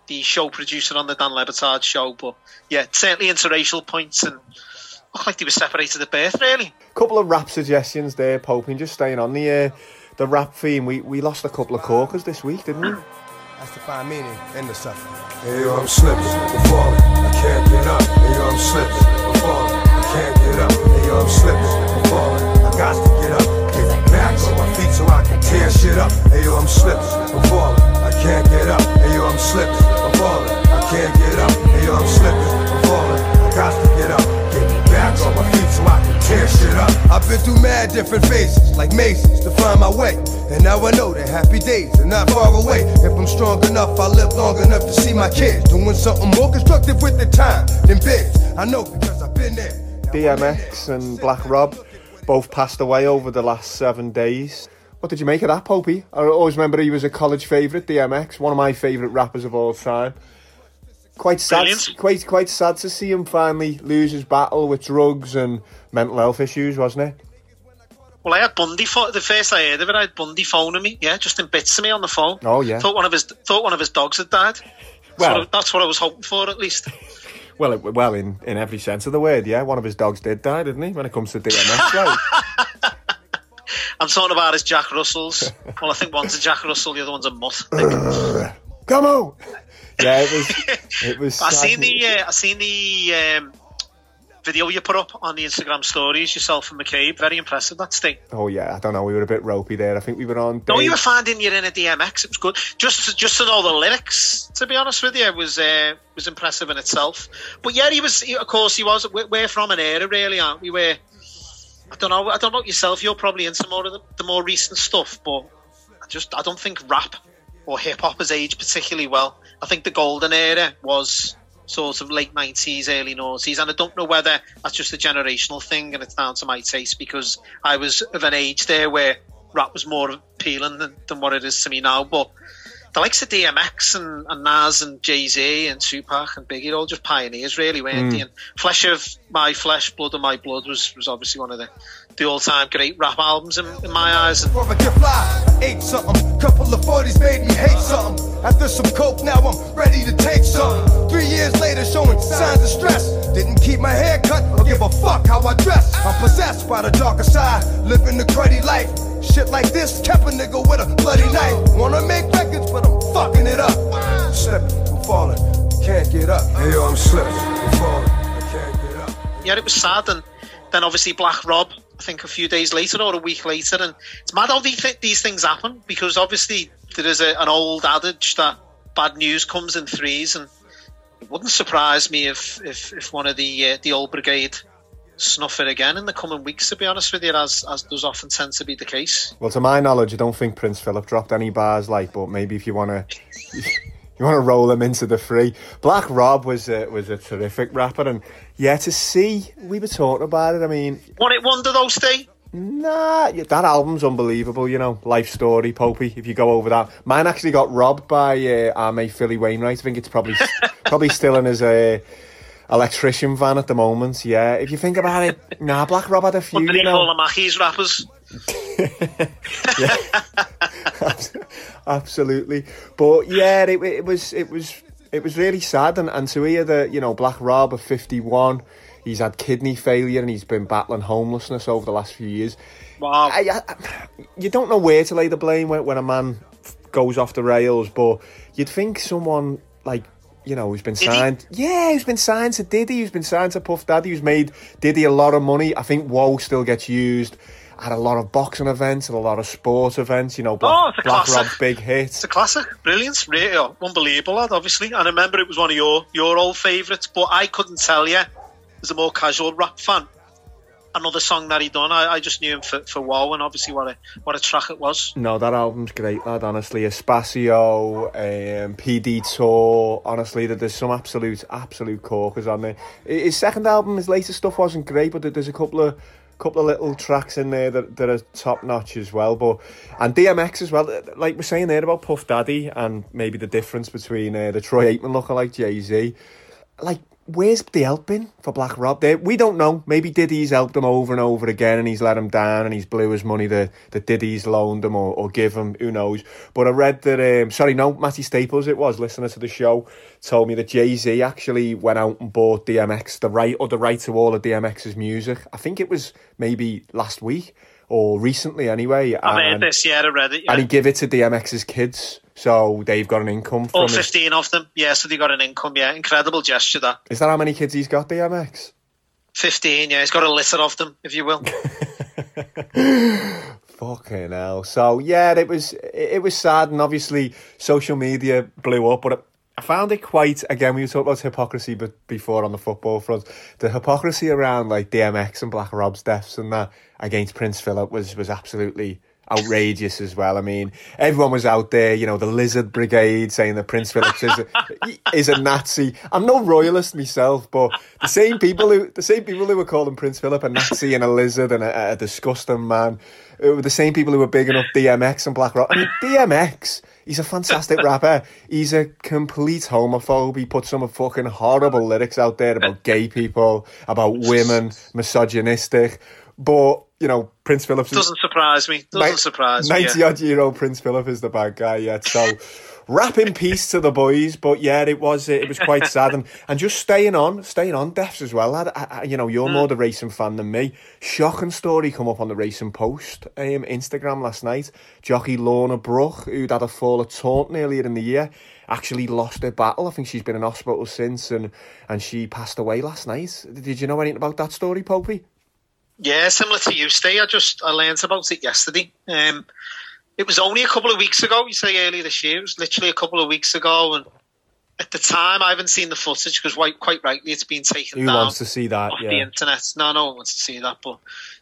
the show producer on the Dan Le Batard show, but yeah, certainly interracial points and looked like they were separated at birth, really. Couple of rap suggestions there, Popey. Just staying on the uh, the rap theme. We we lost a couple of corkers this week, didn't we? That's to find meaning in the suffering. Hey, yo, I'm slipping, I'm falling, I can't get up. Hey, yo, I'm slipping, I'm falling, I can't get up. Hey, yo, I'm slipping, I'm falling, I got to get up. Get back on my feet so I can tear shit up. Hey yo, I'm slipping, I'm falling, I can't get up. Hey yo, I'm slipping, I'm falling, I can't get up. Hey yo, I'm slipping, I'm falling, I got to get up. Back on my feet so I can tear shit up. I've been through mad different phases, like mazes, to find my way. And now I know that happy days are not far away. If I'm strong enough, I'll live long enough to see my kids doing something more constructive with the time than bigs. I know because I've been there. DMX and Black Rob both passed away over the last seven days. What did you make of that, Popey? I always remember he was a college favourite, DMX, one of my favourite rappers of all time. Quite sad, Brilliant. quite quite sad to see him finally lose his battle with drugs and mental health issues, wasn't it? Well, I had Bundy. Pho- the first I heard of it, I had Bundy phoning me. Yeah, just in bits to me on the phone. Oh, yeah. Thought one of his thought one of his dogs had died. Well- I- that's what I was hoping for, at least. Well, it, well, in, in every sense of the word, yeah. One of his dogs did die, didn't he? When it comes to right? I'm talking about his Jack Russells. well, I think one's a Jack Russell, the other one's a mutt. Come on. Yeah, it was. It was. I seen the uh, I seen the um, video you put up on the Instagram stories yourself and McCabe. Very impressive. That sting. Oh yeah, I don't know. We were a bit ropey there. I think we were on. No, day- you were finding you're in a DMX. It was good. Just to, just to know the lyrics. To be honest with you, it was uh, was impressive in itself. But yeah, he was. He, of course, he was. We're from an era, really, aren't we? Where I don't know. I don't know about yourself. You're probably into more of the, the more recent stuff, but I just I don't think rap or hip hop has aged particularly well. I think the golden era was sort of late nineties, early noughties, and I don't know whether that's just a generational thing and it's down to my taste because I was of an age there where rap was more appealing than, than what it is to me now. But the likes of DMX and, and Nas and Jay Z and Tupac and Biggie, all just pioneers, really, weren't they? Mm. And Flesh of My Flesh, Blood of My Blood was, was obviously one of the, the all time great rap albums in, in my eyes. And Before I get fly, ate something. Couple of 40s made me hate something. After some coke, now I'm ready to take something. Three years later, showing signs of stress. Didn't keep my hair cut or give a fuck how I dress. I'm possessed by the darker side, living the cruddy life. Shit like this kept a nigga with a bloody knife. Wanna make records, but I'm fucking it up. I'm slipping, I'm falling, can't get up. Hey yo, I'm slipping, I'm falling, I can't get up. yeah, it was sad. And then obviously Black Rob, I think a few days later or a week later. And it's mad how these, these things happen because obviously there is a, an old adage that bad news comes in threes. And it wouldn't surprise me if, if, if one of the uh, the old brigade snuff it again in the coming weeks, to be honest with you, as, as does often tend to be the case. Well, to my knowledge, I don't think Prince Philip dropped any bars like, but maybe if you want to. You want to roll him into the free. Black Rob was a, was a terrific rapper, and yeah, to see we were talking about it. I mean, One it wonder though, Steve. Nah, that album's unbelievable, you know. Life story, Popey, if you go over that. Mine actually got robbed by uh, our mate Philly Wainwright. I think it's probably probably still in his uh, electrician van at the moment. Yeah, if you think about it, nah, Black Rob had a few, What you know. them, Mackies rappers? Absolutely. But yeah, it, it was it was it was really sad and, and to hear that, you know, Black Rob of 51, he's had kidney failure and he's been battling homelessness over the last few years. Wow. I, I, you don't know where to lay the blame when, when a man goes off the rails, but you'd think someone like you know who's been Diddy? signed, yeah, who's been signed to Diddy, who's been signed to Puff Daddy, who's made Diddy a lot of money. I think Whoa still gets used at a lot of boxing events and a lot of sports events. You know, Black, Oh, it's a Black classic. Rob's big hits. It's a classic, brilliant, really, oh, unbelievable, lad, obviously. And I remember it was one of your your old favourites, but I couldn't tell you, as a more casual rap fan, another song that he done. I, I just knew him for, for WoW and obviously what a what a track it was. No, that album's great, lad. Honestly, Espacio, um, PD Tour. Honestly, there- there's some absolute, absolute corkers on there. His second album, his latest stuff wasn't great, but there's a couple of, couple of little tracks in there that, that are top notch as well. But and DMX as well. Like we're saying there about Puff Daddy and maybe the difference between uh, the Troy Aikman lookalike Jay Z. Like where's the help been for Black Rob? There, we don't know. Maybe Diddy's helped him over and over again, and he's let him down, and he's blew his money that that Diddy's loaned him or, or give him. Who knows? But I read that. Um, sorry, no, Matty Staples. It was listener to the show told me that Jay Z actually went out and bought DMX the right or the right to all of DMX's music. I think it was maybe last week or recently anyway. I've heard this, yeah, I read it. Yeah. and he gave it to DMX's kids, so they've got an income from All it. 15 of them, yeah, so they got an income, yeah. Incredible gesture, that. Is that how many kids he's got, DMX? 15, yeah, he's got a litter of them, if you will. Fucking hell. So yeah, it was it was sad, and obviously social media blew up. But I found it quite again. We were talking about hypocrisy, but before on the football front, the hypocrisy around like DMX and Black Rob's deaths and that against Prince Philip was was absolutely outrageous as well. I mean, everyone was out there, you know, the Lizard Brigade saying that Prince Philip is a, is a Nazi. I'm no royalist myself, but the same people who the same people who were calling Prince Philip a Nazi and a lizard and a, a disgusting man, were the same people who were bigging up DMX and Black Rob. I mean, DMX. He's a fantastic rapper. He's a complete homophobe. He put some fucking horrible lyrics out there about gay people, about women, misogynistic. But you know, Prince Philip doesn't surprise me. Doesn't ni- surprise me. Ninety odd year old Prince Philip is the bad guy yet. So, wrap in peace to the boys. But yeah, it was it was quite sad and, and just staying on, staying on deaths as well. I, I, you know, you're Mm. more the racing fan than me. Shocking story come up on the Racing Post um, Instagram last night. Jockey Lorna Brooke, who'd had a fall at Taunton earlier in the year, actually lost her battle. I think she's been in hospital since, and and she passed away last night. Did you know anything about that story, Popey? Yeah, similar to you, Steve. I just I learned about it yesterday. Um, it was only a couple of weeks ago. You say earlier this year. It was literally a couple of weeks ago, and at the time I haven't seen the footage because quite quite rightly it's been taken Who down wants to see that? off Yeah. the internet. No, no one wants to see that. But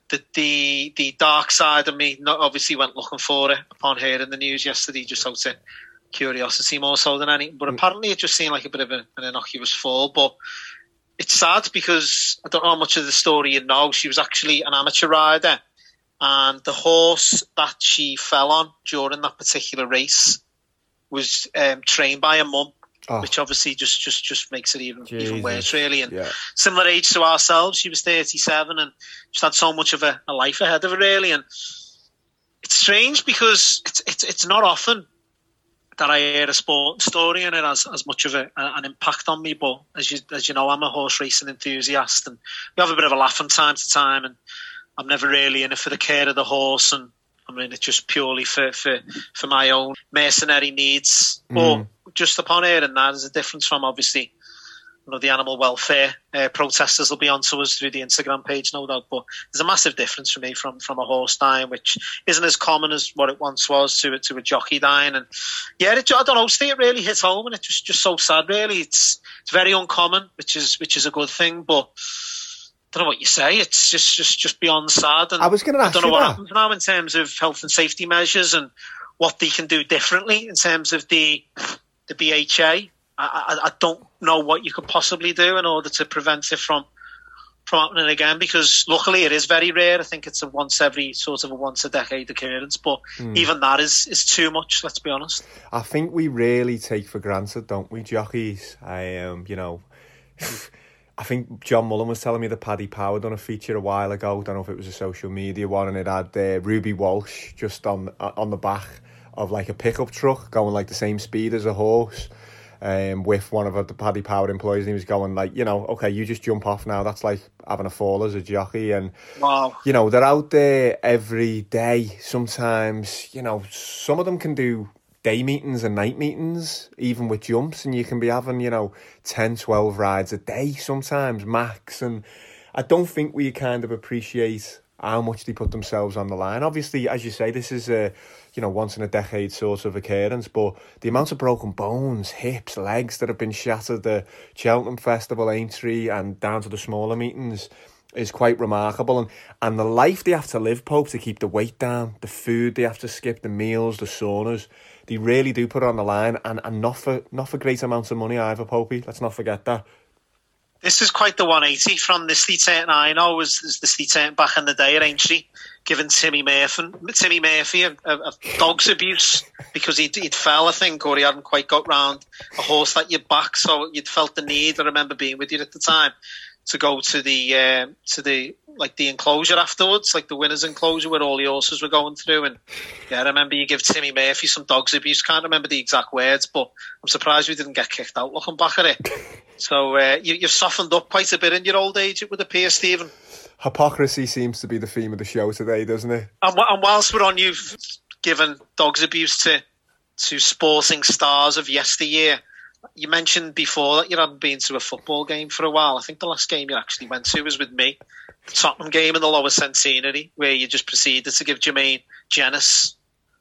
the the the dark side of me not obviously went looking for it upon hearing the news yesterday, just out of curiosity more so than anything. Mm. But apparently it just seemed like a bit of a, an innocuous fall. But it's sad because I don't know how much of the story you know. She was actually an amateur rider, and the horse that she fell on during that particular race was um, trained by a mum. Oh. Which obviously just, just, just makes it even even worse, really. And Yeah. similar age to ourselves, she was thirty seven, and she had so much of a, a life ahead of her, really. And it's strange because it's it's, it's not often that I hear a sport story and it has as much of a, an impact on me. But as you as you know, I'm a horse racing enthusiast, and we have a bit of a laugh from time to time. And I'm never really in it for the care of the horse, and I mean it's just purely for for, for my own mercenary needs. Mm. But just upon hearing that, there's a difference from obviously. You know, the animal welfare uh, protesters will be onto us through the Instagram page, no doubt. But there's a massive difference for me from from a horse dying, which isn't as common as what it once was, to a, to a jockey dying. And yeah, it, I don't know, Steve, it really hits home, and it's just just so sad. Really, it's it's very uncommon, which is which is a good thing. But I don't know what you say. It's just just just beyond sad. And I was gonna ask I don't know you what that. happens now in terms of health and safety measures and what they can do differently in terms of the the BHA. I, I, I don't know what you could possibly do in order to prevent it from from happening again because luckily it is very rare. I think it's a once every sort of a once a decade occurrence, but Hmm. even that is is too much. Let's be honest. I think we really take for granted, don't we, jockeys? I um, you know, I think John Mullen was telling me that Paddy Power done a feature a while ago. I Don't know if it was a social media one, and it had uh, Ruby Walsh just on uh, on the back of like a pickup truck going like the same speed as a horse. Um, with one of the Paddy Power employees, and he was going like, you know, okay, you just jump off now. That's like having a fall as a jockey, and Wow. you know, they're out there every day. Sometimes, you know, some of them can do day meetings and night meetings, even with jumps, and you can be having, you know, 10, 12 rides a day sometimes, max. And I don't think we kind of appreciate how much they put themselves on the line. Obviously, as you say, this is a, you know, once in a decade sort of occurrence, but the amount of broken bones, hips, legs that have been shattered, the Cheltenham Festival, Aintree, and down to the smaller meetings is quite remarkable. And, and the life they have to live, Pope, to keep the weight down, the food they have to skip, the meals, the saunas, they really do put it on the line, and, and not for not for great amounts of money either, Popey. Let's not forget that. This is quite the 180 from the Sleet Turton I know was, was the Sleet back in the day at Aintree, giving Timmy Murphy, Timmy Murphy a, a, a dog's abuse because he'd, he'd fell, I think, or he hadn't quite got round a horse that you'd back, so you'd felt the need. I remember being with you at the time to go to the uh, to the like the enclosure afterwards, like the winners' enclosure where all the horses were going through. And yeah, I remember you give Timmy Murphy some dog's abuse. Can't remember the exact words, but I'm surprised we didn't get kicked out looking back at it. So uh, you, you've softened up quite a bit in your old age, it would appear, Stephen. Hypocrisy seems to be the theme of the show today, doesn't it? And, and whilst we're on, you've given dogs abuse to to sporting stars of yesteryear. You mentioned before that you hadn't been to a football game for a while. I think the last game you actually went to was with me, the Tottenham game in the lower centenary, where you just proceeded to give Jermaine Jenas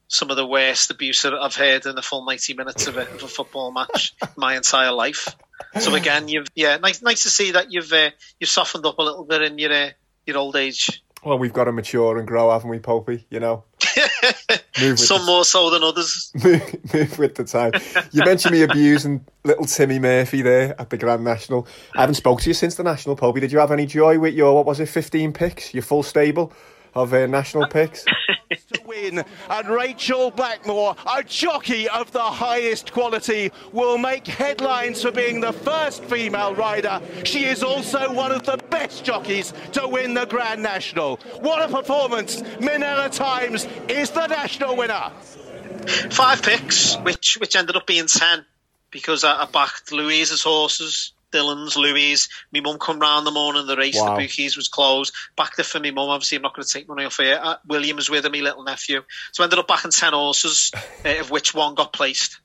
some of the worst abuse that I've heard in the full 90 minutes of a, of a football match in my entire life. So again, you've yeah, nice nice to see that you've uh, you've softened up a little bit in your uh, your old age. Well, we've got to mature and grow, haven't we, Popey? You know, Some the- more so than others. move, move with the time. You mentioned me abusing little Timmy Murphy there at the Grand National. I haven't spoke to you since the National, Popey. Did you have any joy with your, what was it, 15 picks? Your full stable of uh, national picks? win. And Rachel Blackmore, a jockey of the highest quality, will make headlines for being the first female rider. She is also one of the best jockeys to win the Grand National. What a performance! Minella Times is the national winner. Five picks, which which ended up being ten because I, I backed Louise's horses. Dylan's, Louise. My mum come round the morning, the race, Wow. the bookies was closed. Back there for my mum. Obviously, I'm not going to take money off here. Uh, William was with her, my little nephew. So I ended up backing 10 horses, uh, of which one got placed.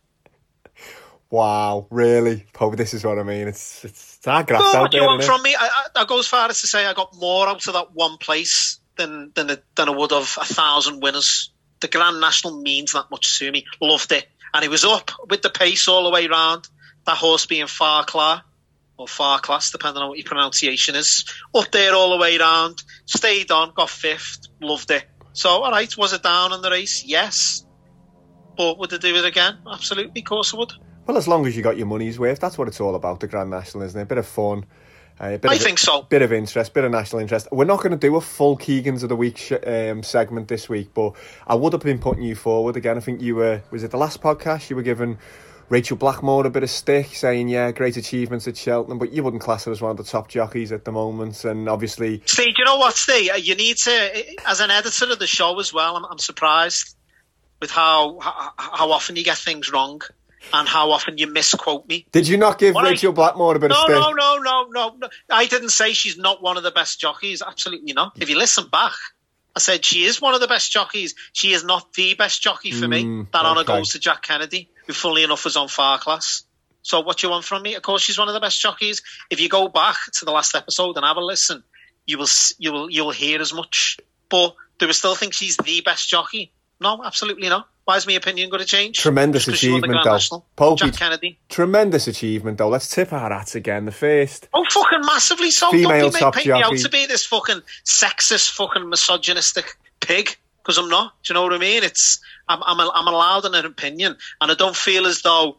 Wow, really? Popey, this is what I mean. It's, it's, it's graft Well, out you want from me? I, I, I go as far as to say I got more out of that one place than than, than I would of a thousand winners. The Grand National means that much to me. Loved it, and he was up with the pace all the way round. That horse being Farclar or far class, depending on what your pronunciation is, up there all the way round. Stayed on, got fifth, loved it. So, all right, was it down in the race? Yes. But would I do it again? Absolutely, of course I would. Well, as long as you got your money's worth, that's what it's all about, the Grand National, isn't it? A bit of fun. Uh, bit I of, think so. Bit of interest, bit of national interest. We're not going to do a full Keegans of the Week sh- um, segment this week, but I would have been putting you forward again. I think you were, was it the last podcast? You were giving Rachel Blackmore a bit of stick, saying, yeah, great achievements at Cheltenham, but you wouldn't class her as one of the top jockeys at the moment. And obviously, Steve, do you know what, Steve? Uh, You need to, as an editor of the show as well, I'm, I'm surprised with how, how often you get things wrong and how often you misquote me. did you not give What I- Rachel Blackmore a bit of No, stick? no, no, no, no, no. I didn't say she's not one of the best jockeys. Absolutely not. If you listen back, I said she is one of the best jockeys. She is not the best jockey for me. Mm, That honour goes to Jack Kennedy, who, funnily enough, was on far class. So, what do you want from me? Of course, she's one of the best jockeys. If you go back to the last episode and have a listen, you will you will you will hear as much. But do we still think she's the best jockey? No, absolutely not. Why is my opinion going to change? Tremendous Just 'cause the achievement, though. National. Jack Kennedy. Tremendous achievement, though. Let's tip our hats again. The first Oh, fucking massively so. Female Don't top paint me out to be this fucking sexist, fucking misogynistic pig. Because I'm not. Do you know what I mean? It's I'm I'm, I'm allowed an opinion, and I don't feel as though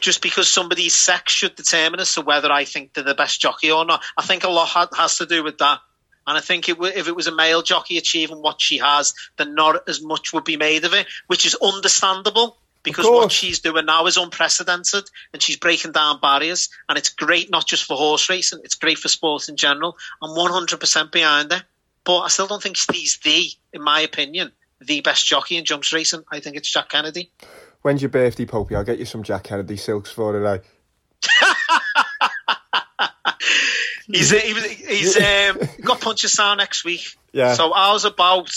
just because somebody's sex should determine as to whether I think they're the best jockey or not. I think a lot ha- has to do with that. And I think it w- if it was a male jockey achieving what she has, then not as much would be made of it, which is understandable because what she's doing now is unprecedented and she's breaking down barriers. And it's great not just for horse racing, it's great for sports in general. I'm 100% behind her. But I still don't think she's the, in my opinion, the best jockey in jumps racing. I think it's Jack Kennedy. When's your birthday, Popey? I'll get you some Jack Kennedy silks for it. He's he was, he's um, got Punchestown next week. Yeah. So ours about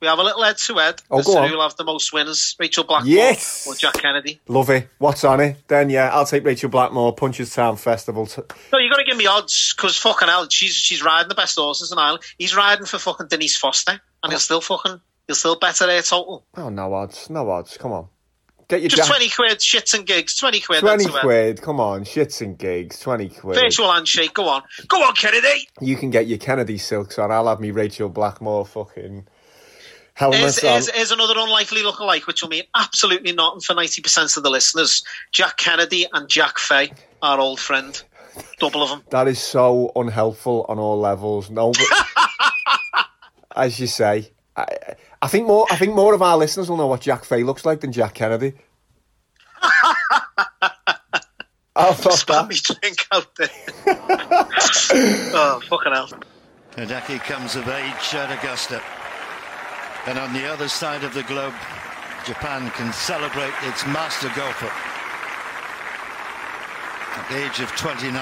we have a little head to head. Oh, as go to on. who'll have the most winners: Rachel Blackmore Yes. or Jack Kennedy. Love it. What's on it? Then, yeah, I'll take Rachel Blackmore, Punchestown Festival. T- No, you got to give me odds because fucking hell, she's she's riding the best horses in Ireland. He's riding for fucking Denise Foster, and he'll still fucking he'll still better their total. oh, no odds. No odds. Come on. Get your Just Jack- twenty quid, shits and gigs. Twenty quid. 20 that's quid. Come on. Shits and gigs. 20 quid. Virtual handshake. Go on, go on, Kennedy. You can get your Kennedy silks on. I'll have me Rachel Blackmore fucking on. here's, here's another unlikely lookalike, which will mean absolutely nothing for 90% of the listeners. Jack Kennedy and Jack Fay, our old friend. Double of them. That is so unhelpful on all levels. No, but as you say, I, I think more. I think more of our listeners will know what Jack Fay looks like than Jack Kennedy. I'll stop that. me drink out there. oh, fucking hell. Hideki comes of age at Augusta. And on the other side of the globe, Japan can celebrate its master golfer. At the age of 29,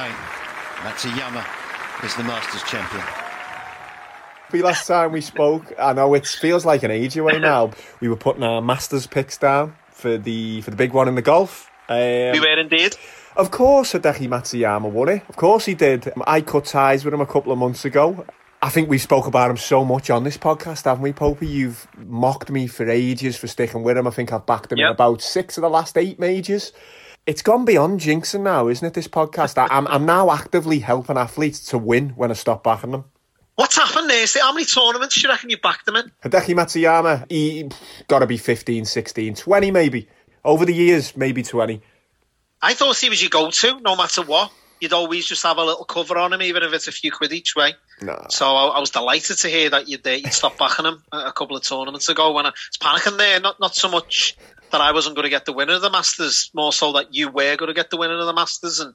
Matsuyama is the Masters champion. The last time we spoke, I know it feels like an age away now. We were putting our Masters picks down for the for the big one in the golf. Um, we were indeed. Of course, Hideki Matsuyama won it. Of course he did. I cut ties with him a couple of months ago. I think we spoke about him so much on this podcast, haven't we, Popey? You've mocked me for ages for sticking with him. I think I've backed him in about six of the last eight majors. It's gone beyond jinxing now, isn't it, this podcast? I, I'm, I'm now actively helping athletes to win when I stop backing them. What's happened there? How many tournaments do you reckon you backed them in? Hideki Matsuyama, he got to be 15, 16, 20 maybe. Over the years, maybe 20. I thought he was your go-to, no matter what. You'd always just have a little cover on him, even if it's a few quid each way. No. So I, I was delighted to hear that you'd, uh, you'd stopped backing him a, a couple of tournaments ago. When I was panicking there, not not so much that I wasn't going to get the winner of the Masters, more so that you were going to get the winner of the Masters, and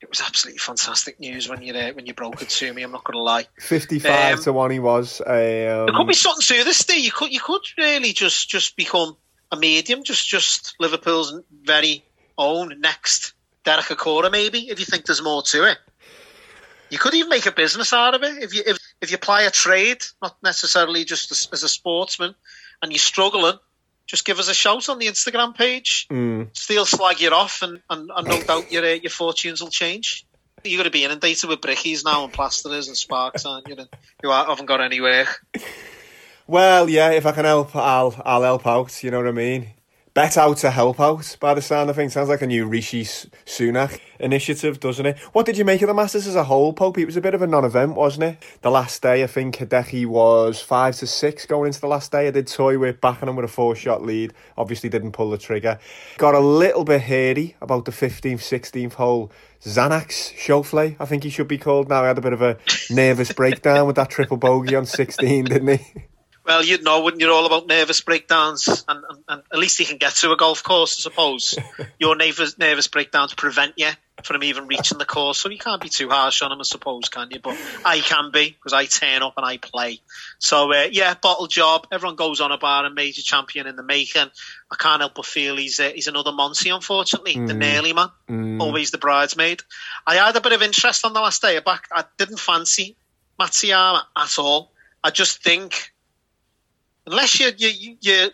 it was absolutely fantastic news when you uh, when you broke it to me. I'm not going to lie. 55 Um, to 1 he was. There Um, could be something to this. Steve. You could you could really just just become a medium, just just Liverpool's very own next Derek Acorah, maybe if you think there's more to it. You could even make a business out of it if you if, if you apply a trade, not necessarily just as, as a sportsman, and you're struggling. Just give us a shout on the Instagram page. Mm. Still slag you off, and, and, and no doubt your uh, your fortunes will change. You're going to be inundated with brickies now and plasterers and sparks, aren't you? And you haven't got any work. Well, yeah, if I can help, I'll I'll help out. You know what I mean? Bet out to help out. By the sound of things, sounds like a new Rishi Sunak initiative, doesn't it? What did you make of the Masters as a whole, Pope? It was a bit of a non-event, wasn't it? The last day, I think Hideki was five to six going into the last day. I did toy with backing him with a four-shot lead. Obviously, didn't pull the trigger. Got a little bit hairy about the fifteenth, sixteenth hole. Xanax Schauffele, I think he should be called now. He had a bit of a nervous breakdown with that triple bogey on 16, didn't he? Well, you'd know, wouldn't you, all about nervous breakdowns, and, and, and at least he can get to a golf course, I suppose. Your nervous, nervous breakdowns prevent you from even reaching the course, so you can't be too harsh on him, I suppose, can you? But I can be, because I turn up and I play. So, uh, yeah, bottle job. Everyone goes on about a major champion in the making. I can't help but feel he's uh, he's another Monty, unfortunately, the nearly man, always the bridesmaid. I had a bit of interest on the last day. Back, I didn't fancy Matsuyama at all. I just think unless you're you, you, you're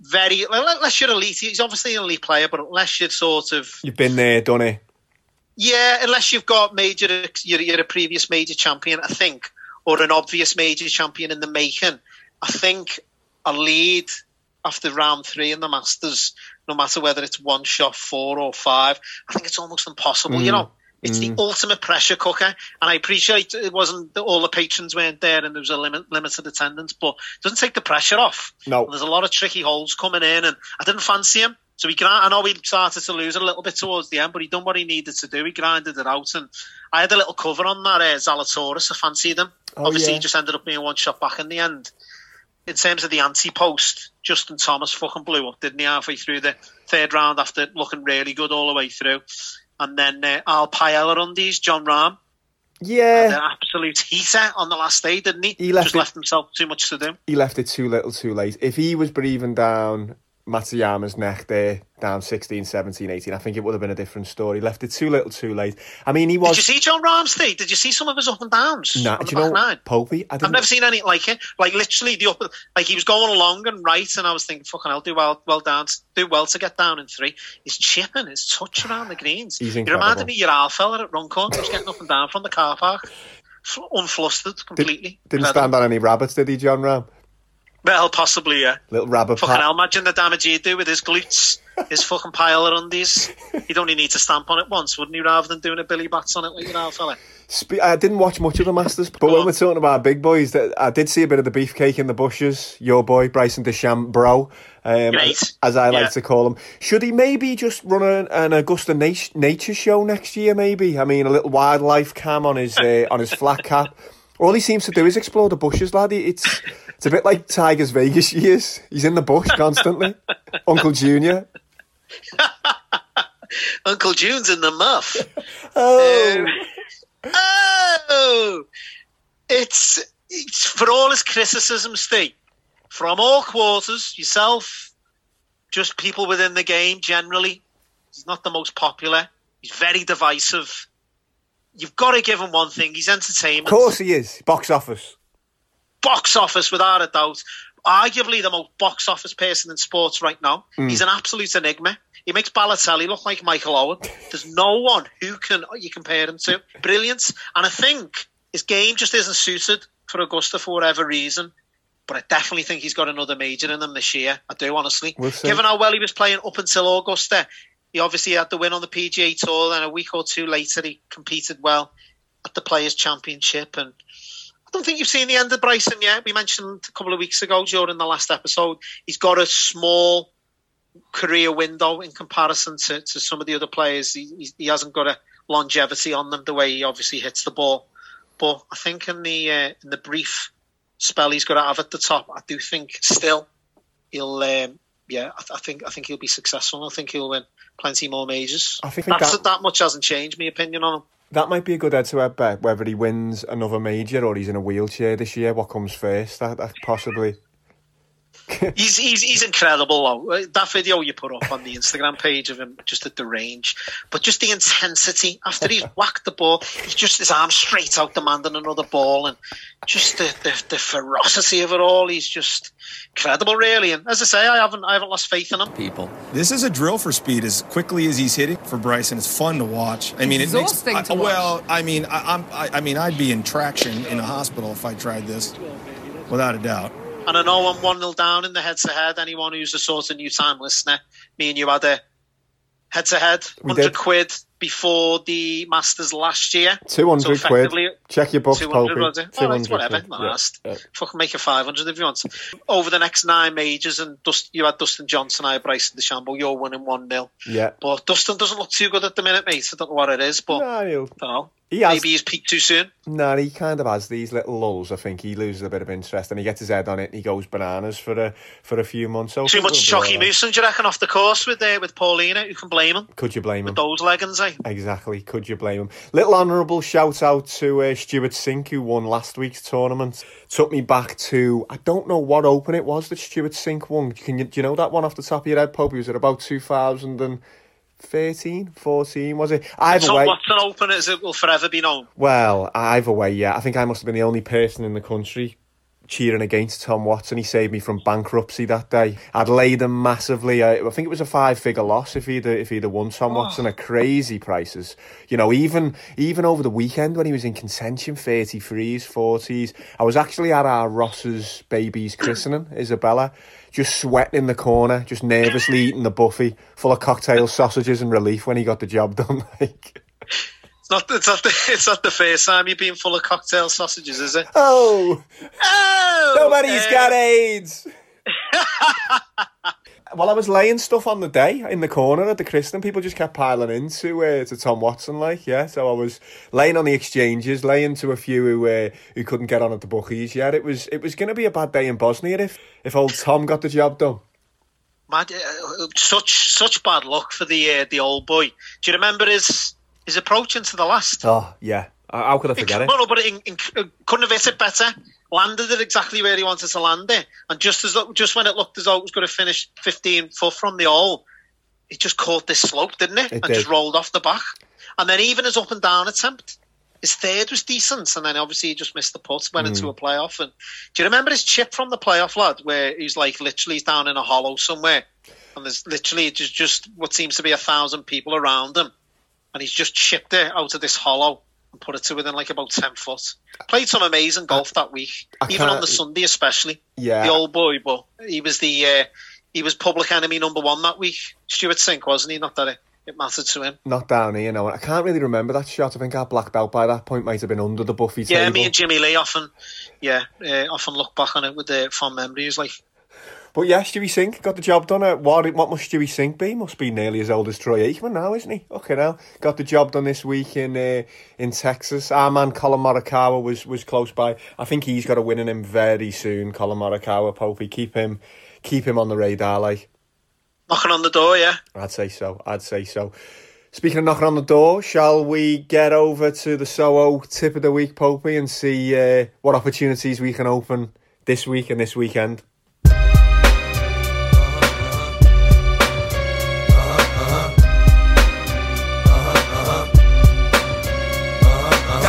very unless you're elite, he's obviously an elite player, but unless you're sort of You've been there, done it. yeah, unless you've got major, you're, you're a previous major champion, I think, or an obvious major champion in the making. I think a lead after round three in the Masters, no matter whether it's one shot, four or five, I think it's almost impossible. You mm. know, it's the ultimate pressure cooker, and I appreciate it wasn't all the patrons weren't there and there was a limit limited attendance, but it doesn't take the pressure off. No. There's a lot of tricky holes coming in, and I didn't fancy him. So he grind, I know he started to lose a little bit towards the end, but he done what he needed to do. He grinded it out, and I had a little cover on that uh, Zalatoris. I fancied him. Oh, Obviously, yeah. he just ended up being one shot back in the end. In terms of the anti-post, Justin Thomas fucking blew up, didn't he, halfway through the third round after looking really good all the way through. And then uh, Al Paella undies, Jon Rahm, Yeah, the absolute heater on the last day, didn't he? He left just it- left himself too much to do. he left it too little too late. If he was breathing down Matsuyama's neck there, down 16, 17, 18, I think it would have been a different story. Left it too little too late. I mean, he was. Did you see Jon Rahm's day? Did you see some of his up and downs? Nah, do you know, nine? Popey, I I've never seen anything like it. Like literally the up, like he was going along and right, and I was thinking, "Fucking, I'll do well, well down, do well to get down in three. He's chipping, his touch around the greens. He's he incredible. reminded me of your Al fella at Runcorn, who was getting up and down from the car park, unflustered completely. Didn't stand on any rabbits, did he, Jon Rahm? Well, possibly, yeah. Little rabbit Fucking hell, imagine the damage he'd do with his glutes, his fucking pile of undies. He'd only need to stamp on it once, wouldn't he, rather than doing a Billy Bats on it like your Al fella? Spe- I didn't watch much of the Masters, but when on. we're talking about big boys, that I did see a bit of the beefcake in the bushes. Your boy Bryson DeChambeau, um, as I like Yeah. to call him. Should he maybe just run an, an Augusta nat- nature show next year? Maybe I mean a little wildlife cam on his uh, on his flat cap. All he seems to do is explore the bushes, laddie. It's it's a bit like Tiger's Vegas years. He's in the bush constantly. Uncle Junior. Uncle June's in the muff. Oh, um, Oh, it's, it's for all his criticism, Steve, from all quarters, yourself, just people within the game generally. He's not the most popular. He's very divisive. You've got to give him one thing. He's entertainment. of course he is. Box office. Box office, without a doubt. Arguably the most box office person in sports right now. Hmm. He's an absolute enigma. He makes Balotelli look like Michael Owen. There's no one who can you compare him to. Brilliant. And I think his game just isn't suited for Augusta for whatever reason. But I definitely think he's got another major in him this year. I do, honestly. We'll. Given how well he was playing up until Augusta, he obviously had the win on the PGA Tour. Then a week or two later, he competed well at the Players' Championship. And I don't think you've seen the end of Bryson yet. We mentioned a couple of weeks ago during the last episode, he's got a small career window in comparison to, to some of the other players. He, he, hasn't got a longevity on them the way he obviously hits the ball. But I think in the uh, in the brief spell he's got to have at the top, I do think still he'll. Um, yeah, I, I think I think he'll be successful. I think he'll win plenty more majors. I think That's that- that much hasn't changed my opinion on him. That might be a good head to head bet, whether he wins another major or he's in a wheelchair this year. What comes first? That, that possibly. He's he's he's incredible though. Uh, That video you put up on the Instagram page of him just at the range, but just the intensity after he's whacked the ball, he's just his arm straight out demanding another ball, and just the, the the ferocity of it all. He's just incredible, really. And as I say, I haven't I haven't lost faith in him. people. This is a drill for speed. As quickly as he's hitting for Bryson, it's fun to watch. I mean, Exhausting it makes. to I- watch. Well, I mean, I, I'm. I, I mean, I'd be in traction in a hospital if I tried this, without a doubt. And I know I'm 1 0 down in the head to head. Anyone who's a sort of new time listener, me and you had a head to head, We 100 did. quid before the Masters last year. 200 So quid. Check your books, 200 Popey. was it? All right, 200 whatever. quid. Last. Yeah. Fucking make it 500 if you want. Over the next nine majors, and Dust, you had Dustin Johnson, I had Bryson DeChambeau, you're winning 1 0. Yeah. But Dustin doesn't look too good at the minute, mate. I don't know what it is, but Nah, he'll, I don't know. he has, Maybe he's peaked too soon. nah, he kind of has these little lulls. I think he loses a bit of interest and he gets his head on it and he goes bananas for a for a few months. So Too much Chucky. Mooson, do you reckon, off the course with uh, with Paulina? Who can blame him? Could you blame him? Those leggings, eh? Exactly. Could you blame him? Little honourable shout out to uh, Stewart Cink, who won last week's tournament. Took me back to I don't know what Open it was that Stewart Cink won. Can you do you know that one off the top of your head, Pope? Was it about 2013, 14? Was it? Either So way, Watson Open as it will forever be known. well, either way, yeah. I think I must have been the only person in the country cheering against Tom Watson. He saved me from bankruptcy that day. I'd laid him massively. I, I think it was a five-figure loss if he'd if he'd have won Tom oh. Watson at crazy prices. You know, even even over the weekend when he was in contention, thirty threes, forties. I was actually at our Ross's baby's christening, Isabella. Just sweating in the corner, just nervously eating the buffet, full of cocktail sausages and relief when he got the job done. Like, not, it's, not the, it's not the first time you've been full of cocktail sausages, is it? oh, Oh! Nobody's uh, got AIDS. well, I was laying stuff on the day in the corner at the christening. People just kept piling into uh, to Tom Watson, like yeah. So I was laying on the exchanges, laying to a few who uh, who couldn't get on at the bookies yet. It was it was going to be a bad day in Bosnia if if old Tom got the job done. Mad, uh, such such bad luck for the uh, the old boy. Do you remember his his approach into the last? Oh yeah, how could I forget it? No, no, but in, in, uh, couldn't have hit it better. Landed it exactly where he wanted to land it, and just as just when it looked as though it was going to finish 15 foot from the hole, it just caught this slope, didn't it? It and did. just rolled off the back. And then even his up and down attempt, his third was decent, and then obviously he just missed the putt, went into a playoff. And do you remember his chip from the playoff, lad, where he's like literally down in a hollow somewhere, and there's literally just just what seems to be a thousand people around him, and he's just chipped it out of this hollow and put it to within like about ten foot. Played some amazing golf that week, I even on the Sunday especially. Yeah. the old boy, but he was the uh, he was public enemy number one that week. Stewart Cink, wasn't he? Not that it, it mattered to him. Not down here, no. I can't really remember that shot. I think our black belt by that point might have been under the Buffy Yeah, table. me and Jimmy Lee often, yeah, uh, often look back on it with uh, fond memories. Like, But yeah, Stewie Cink got the job done. At what, what must Stewie Cink be? Must be nearly as old as Troy Aikman now, isn't he? Okay, now got the job done this week in uh, in Texas. Our man Collin Morikawa was was close by. I think he's got a win in him very soon. Collin Morikawa, Popey, keep him keep him on the radar. Like knocking on the door, yeah. I'd say so. I'd say so. Speaking of knocking on the door, shall we get over to the Soho tip of the week, Popey, and see uh, what opportunities we can open this week and this weekend?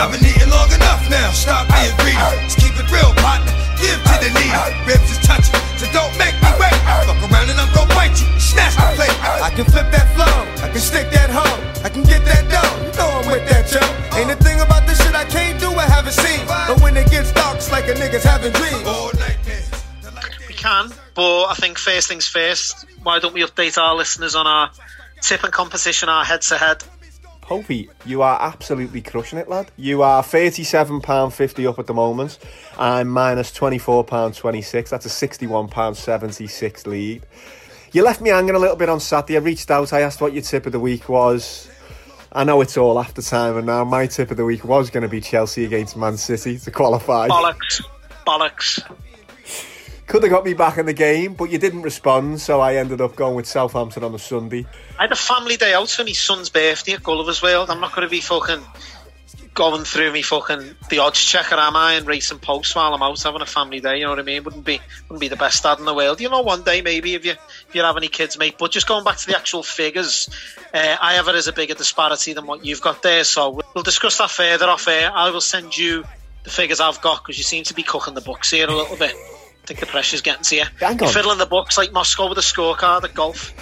I've been eating long enough now. Stop being greedy. Let's keep it real, partner. Give to the needy. Ribs is touching, so don't make me wait. Fuck around and I'm gon' bite you, snatch the plate. I can flip that flow, I can stick that hoe, I can get that dough. You know I'm with that, yo. Ain't a thing about this shit I can't do, I haven't seen. But when it gets dark, it's like a nigga's having dreams. We can, but I think first things first. Why don't we update our listeners on our tipping competition, our head to head? Popey, you are absolutely crushing it, lad. You are £37.50 up at the moment. I'm minus £24.26. That's a £61.76 lead. You left me hanging a little bit on Saturday. I reached out, I asked what your tip of the week was. I know it's all after time, and now my tip of the week was going to be Chelsea against Man City to qualify. Bollocks. Bollocks. Could have got me back in the game, but you didn't respond, so I ended up going with Southampton on the Sunday. I had a family day out for my son's birthday at Gulliver's World. I'm not going to be fucking going through me fucking the odds checker, am I, and racing posts while I'm out having a family day. You know what I mean? Wouldn't be wouldn't be the best dad in the world. You know, one day maybe if you if you have any kids, mate. But just going back to the actual figures, uh, I have it as a bigger disparity than what you've got there. So we'll- we'll discuss that further off air. I will send you the figures I've got because you seem to be cooking the books here a little bit. I think the pressure's getting to you. Hang You're on. fiddling the books like Moscow with a scorecard at golf.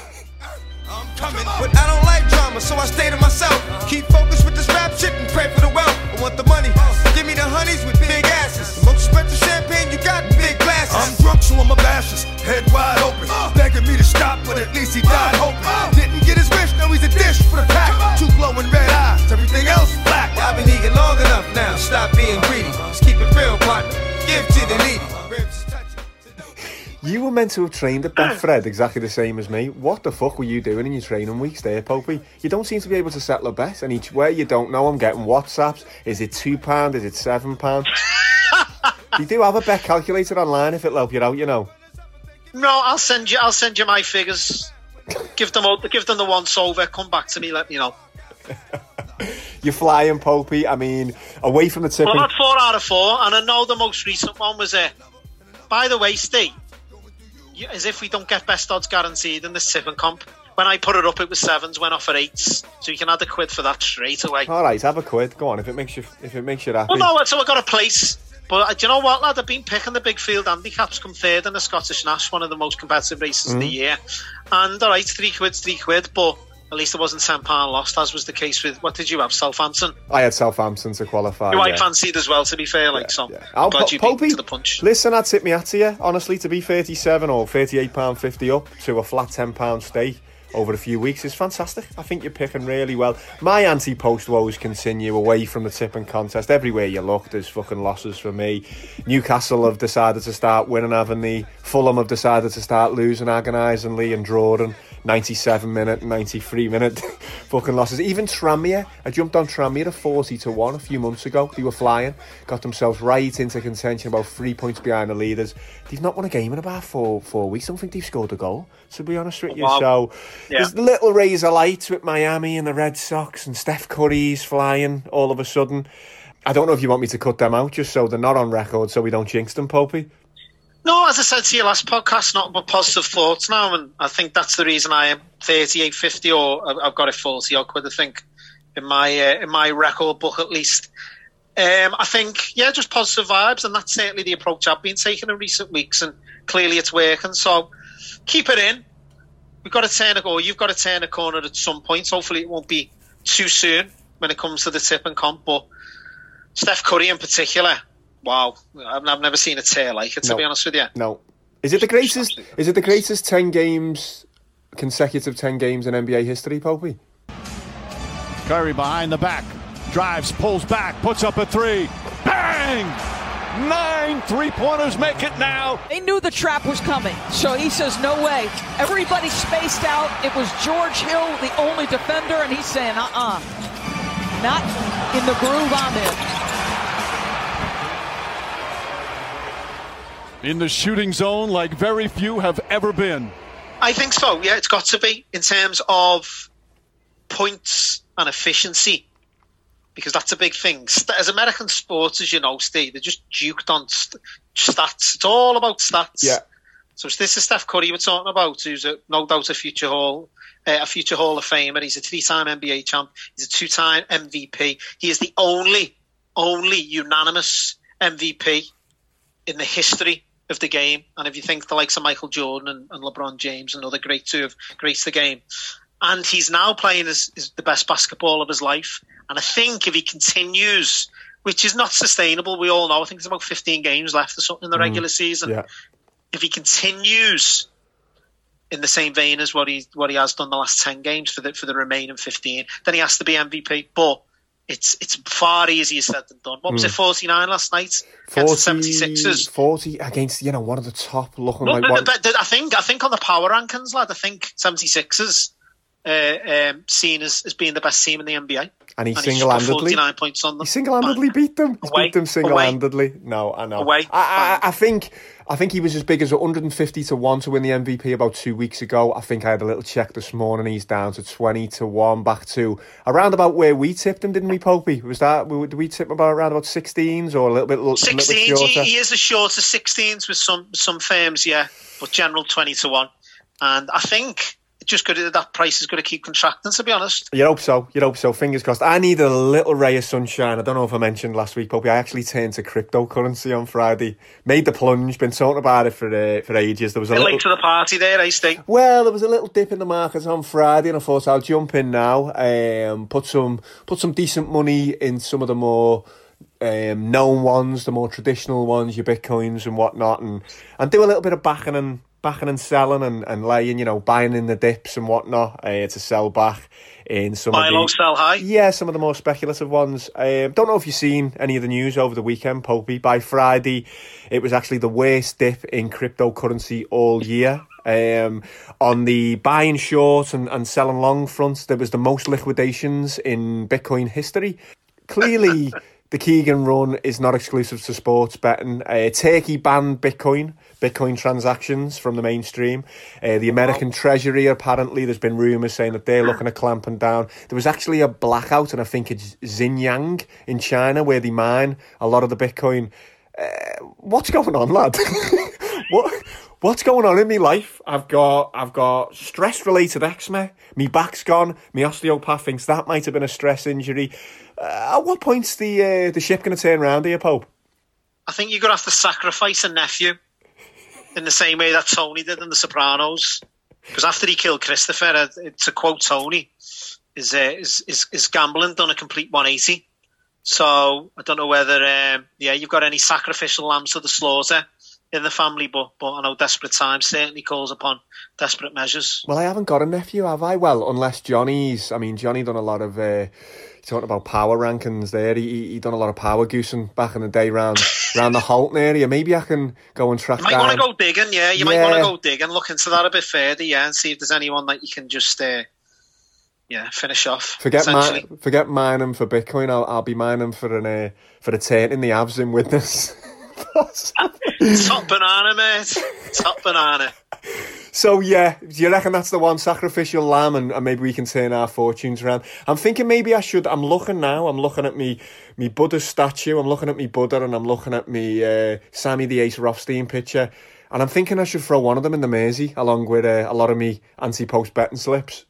I'm coming, but I don't like drama, so I stay to myself. Keep focused with this rap shit and pray for the wealth. I want the money. Give me the honeys with big asses. The most expensive champagne you got big glasses. I'm drunk, so I'm abashed, head wide open. Uh. Begging me to stop, but at least he died uh. hoping. Uh. Didn't get his wish, now he's a dish for the pack. Two glowing red eyes, everything else black. I've been eating long enough now. Stop being greedy. Just keep it real, partner. Give to the needy. Ribs is touching. You were meant to have trained at Betfred exactly the same as me. What the fuck were you doing in your training weeks there, Popey? You don't seem to be able to settle a bet, and each way you don't know. I'm getting WhatsApps. Is it two pound? Is it seven pound? you do have a bet calculator online if it'll help you out, you know. No, I'll send you. I'll send you my figures. give them all. Give them the once over. Come back to me. Let me know. You're flying, Popey. I mean, away from the tipping. Well, I had four out of four, and I know the most recent one was it. By the way, Steve, as if we don't get best odds guaranteed in this tipping comp. When I put it up, it was sevens, went off at eights, so you can add a quid for that straight away. All right, have a quid. Go on, if it makes you if it makes you happy. Well, no, so I got a place. But uh, do you know what, lad? I've been picking the big field handicaps come third in the Scottish Nash, one of the most competitive races of the year. And all right, three quid's three quid, but at least it wasn't ten pound lost, as was the case with what did you have, Southampton? I had Southampton to qualify. Who I fancied as well, to be fair. Like so, Yeah. I'm I'll glad po- you beat to the punch. Listen, I'd tip me to you, honestly, to be 37 or 38 pound 50 up to a flat 10 pound stake over a few weeks is fantastic. I think you're picking really well. My anti-post woes continue away from the tipping contest. Everywhere you look, there's fucking losses for me. Newcastle have decided to start winning, haven't they? Fulham have decided to start losing agonisingly and drawing. 97 minute, 93 minute fucking losses. Even Tranmere, I jumped on Tranmere at 40 to 1 a few months ago. They were flying, got themselves right into contention, about three points behind the leaders. They've not won a game in about four four weeks. I don't think they've scored a goal, to be honest with you. Wow. So Yeah. there's little rays of light with Miami and the Red Sox and Steph Curry's flying all of a sudden. I don't know if you want me to cut them out just so they're not on record so we don't jinx them, Popey. No, as I said to you last podcast, not but positive thoughts now, and I think that's the reason I am thirty-eight fifty, or I've- got it forty odd quid. I think in my uh, in my record book at least. Um, I think yeah, just positive vibes, and that's certainly the approach I've been taking in recent weeks, and clearly it's working. So keep it in. We've got to turn a or you've got to turn a corner at some point. Hopefully, it won't be too soon when it comes to the tip and comp, but. Steph Curry in particular, wow, I've, I've never seen a tear like it. To No. be honest with you, No. Is it the greatest is it the greatest 10 games consecutive 10 games in NBA history, Popey? Curry behind the back, drives, pulls back, puts up a three. Bang! Nine three pointers make it now. They knew the trap was coming, so he says, no way. Everybody spaced out. It was George Hill, the only defender, and he's saying, uh uh Not in the groove I'm in. In the shooting zone like very few have ever been. I think so. Yeah, it's got to be in terms of points and efficiency because that's a big thing. As American sports, as you know, Steve, they're just duked on st- stats. It's all about stats. Yeah. So this is Steph Curry we're talking about, who's a, no doubt a future Hall, uh, a future Hall of Famer. He's a three-time NBA champ. He's a two-time MVP. He is the only, only unanimous MVP in the history of the game. And if you think the likes of Michael Jordan and, and LeBron James and other greats who have graced the game, and he's now playing the best basketball of his life. And I think if he continues, which is not sustainable, we all know. I think there's about 15 games left or something in the Mm. regular season. Yeah. If he continues in the same vein as what he what he has done the last 10 games for the for the remaining 15, then he has to be MVP. But it's it's far easier said than done. What was Mm. it, 49 last night? Against the 76ers. 40 against, you know, one of the top looking No, like but- one. but- but I think I think on the power rankings, lad, I think 76ers uh, um, seen as, as being the best team in the NBA. And he single-handedly- 49 points on them. He single-handedly beat them. He Away. beat them single-handedly. No, I know. Away. I, I, I think I think he was as big as 150 to one to win the MVP about two weeks ago. I think I had a little check this morning. He's down to 20 to one, back to around about where we tipped him, didn't we, Popey? Was that we- did we tip him about around about 16s or a little bit, a little, a little bit 16, shorter? he, he is as short as 16s with some some firms, yeah, but general 20 to 1. And I think just good that price is going to keep contracting, to be honest. You'd hope so. You'd hope so. Fingers crossed. I need a little ray of sunshine. I don't know if I mentioned last week, Popey. I actually turned to cryptocurrency on Friday. Made the plunge. Been talking about it for uh, for ages. There was a little. late to the party there, I think. Well, there was a little dip in the markets on Friday, and I thought I'll jump in now. Um, put some put some decent money in some of the more um, known ones, the more traditional ones, your bitcoins and whatnot, and and do a little bit of backing and backing and selling and, and laying, you know, buying in the dips and whatnot uh, to sell back in some Buy of low, the sell high. yeah, some of the more speculative ones. Um, don't know if you've seen any of the news over the weekend, Popey. By Friday, it was actually the worst dip in cryptocurrency all year. Um, on the buying short and, and selling long fronts, there was the most liquidations in Bitcoin history. Clearly, the Keegan run is not exclusive to sports betting. Uh, Turkey banned Bitcoin, Bitcoin transactions from the mainstream. Uh, the American Treasury, apparently, there's been rumours saying that they're looking at clamping down. There was actually a blackout, and I think it's Xinjiang in China where they mine a lot of the Bitcoin. Uh, what's going on, lad? what? What's going on in my life? I've got I've got stress related eczema. My back's gone. My osteopath thinks that might have been a stress injury. Uh, at what point's the uh, the ship going to turn around here, Pope? I think you're going to have to sacrifice a nephew in the same way that Tony did in The Sopranos. Because after he killed Christopher, uh, to quote Tony, is, uh, is, is, is gambling done a complete 180. So I don't know whether, um, yeah, you've got any sacrificial lambs to the slaughter in the family, but, but I know desperate times certainly calls upon desperate measures. Well, I haven't got a nephew, have I? Well, unless Johnny's. I mean, Johnny done a lot of. Uh, talking about power rankings there. He, he done a lot of power goosing back in the day round round the Holton area. Maybe I can go and track You might down. want to go digging, yeah. You might want to go digging, look into that a bit further, yeah, and see if there's anyone that you can just, uh, yeah, finish off. Forget mi- forget mining for Bitcoin. I'll I'll be mining for an uh, for a turn in the abs in witness. Top banana, mate. Top banana. So yeah, do you reckon that's the one sacrificial lamb, and, and maybe we can turn our fortunes around? I'm thinking maybe I should. I'm looking now. I'm looking at me me Buddha statue. I'm looking at me Buddha, and I'm looking at me uh, Sammy the Ace Rothstein picture, and I'm thinking I should throw one of them in the Mersey along with uh, a lot of me anti-post betting slips.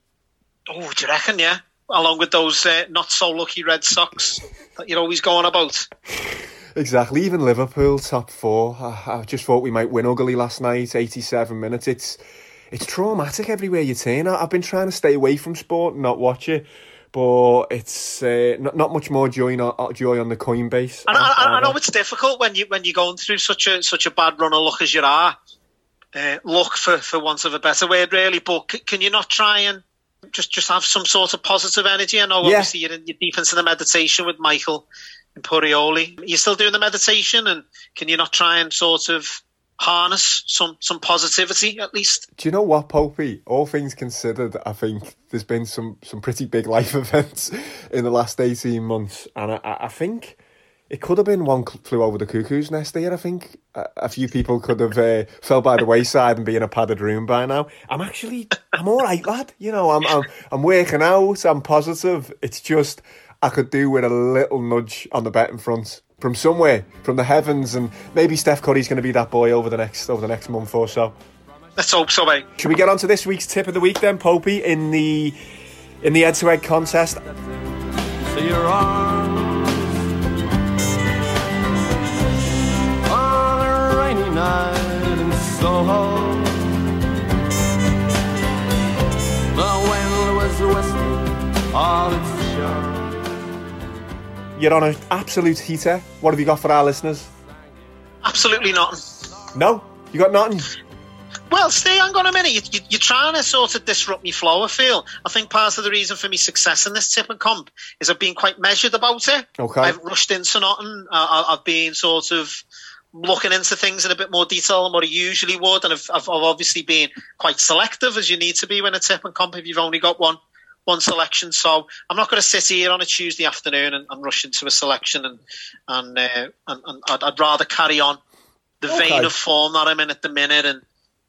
Oh, do you reckon, yeah? Along with those uh, not so lucky red socks that you're always going about. Exactly. Even Liverpool top four. I, I just thought we might win ugly last night. Eighty-seven minutes. It's it's traumatic everywhere you turn. I, I've been trying to stay away from sport and not watch it, but it's uh, not not much more joy not, joy on the Coinbase. And I, I, I know it's difficult when you when you're going through such a such a bad run of luck as you are. Uh, luck, for for want of a better word, really. But c- can you not try and just just have some sort of positive energy? I know Yeah. obviously you're, in, you're deep into the meditation with Michael Purioli. You're still doing the meditation, and can you not try and sort of harness some some positivity at least? Do you know what, Popey? All things considered, I think there's been some some pretty big life events in the last eighteen months, and I, I think it could have been one flew over the cuckoo's nest here. I think a, a few people could have uh, fell by the wayside and be in a padded room by now. I'm actually I'm all right, lad. You know, I'm I'm I'm working out. I'm positive. It's just I could do with a little nudge on the betting front from somewhere, from the heavens, and maybe Steph Curry's going to be that boy over the next over the next month or so. Let's hope so, mate. Should we get on to this week's tip of the week then, Popey, in the in the head-to-head contest? So on night in Soho. The wind was whistling all its charm. You're on an absolute heater. What have you got for our listeners? Absolutely nothing. No, you got nothing. Well, stay hang on a minute. You, you, you're trying to sort of disrupt me flow. I feel. I think part of the reason for me success in this tip and comp is I've been quite measured about it. Okay. I've rushed into nothing. I- I've been sort of looking into things in a bit more detail than what I usually would, and I've, I've, I've obviously been quite selective as you need to be when a tip and comp if you've only got one one selection. So I'm not going to sit here on a Tuesday afternoon and, and rush into a selection, and and, uh, and, and I'd, I'd rather carry on the Okay. vein of form that I'm in at the minute and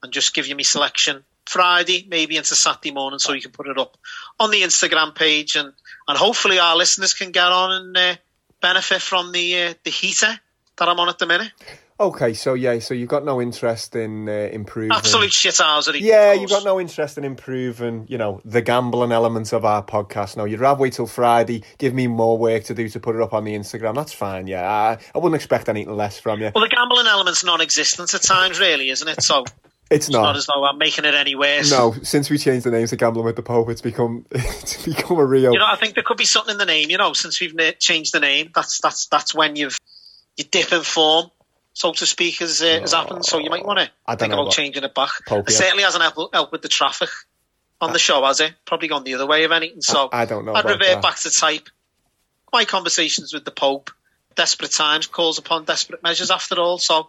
and just give you me selection Friday, maybe into Saturday morning, so you can put it up on the Instagram page, and and hopefully our listeners can get on and uh, benefit from the uh, the heater that I'm on at the minute. Okay, so yeah, so you've got no interest in uh, improving. Absolute shithousery. Yeah, you've got no interest in improving, you know, the gambling elements of our podcast. No, you'd rather wait till Friday, give me more work to do to put it up on the Instagram. That's fine, yeah. I, I wouldn't expect anything less from you. Well, the gambling element's non-existent at times, really, isn't it? So It's it's not not. as though I'm making it any worse. No, since we changed the name to Gambling with the Pope, it's become it's become a real. You know, I think there could be something in the name. You know, since we've changed the name, that's that's that's when you've you dip in form, so to speak, has uh, has happened. So you might want to I think about changing it back. Pope, it yeah. certainly hasn't helped, helped with the traffic on the show, has it? Probably gone the other way of anything. So I don't know I'd revert that. back to type. My conversations with the Pope, desperate times calls upon desperate measures. After all, so.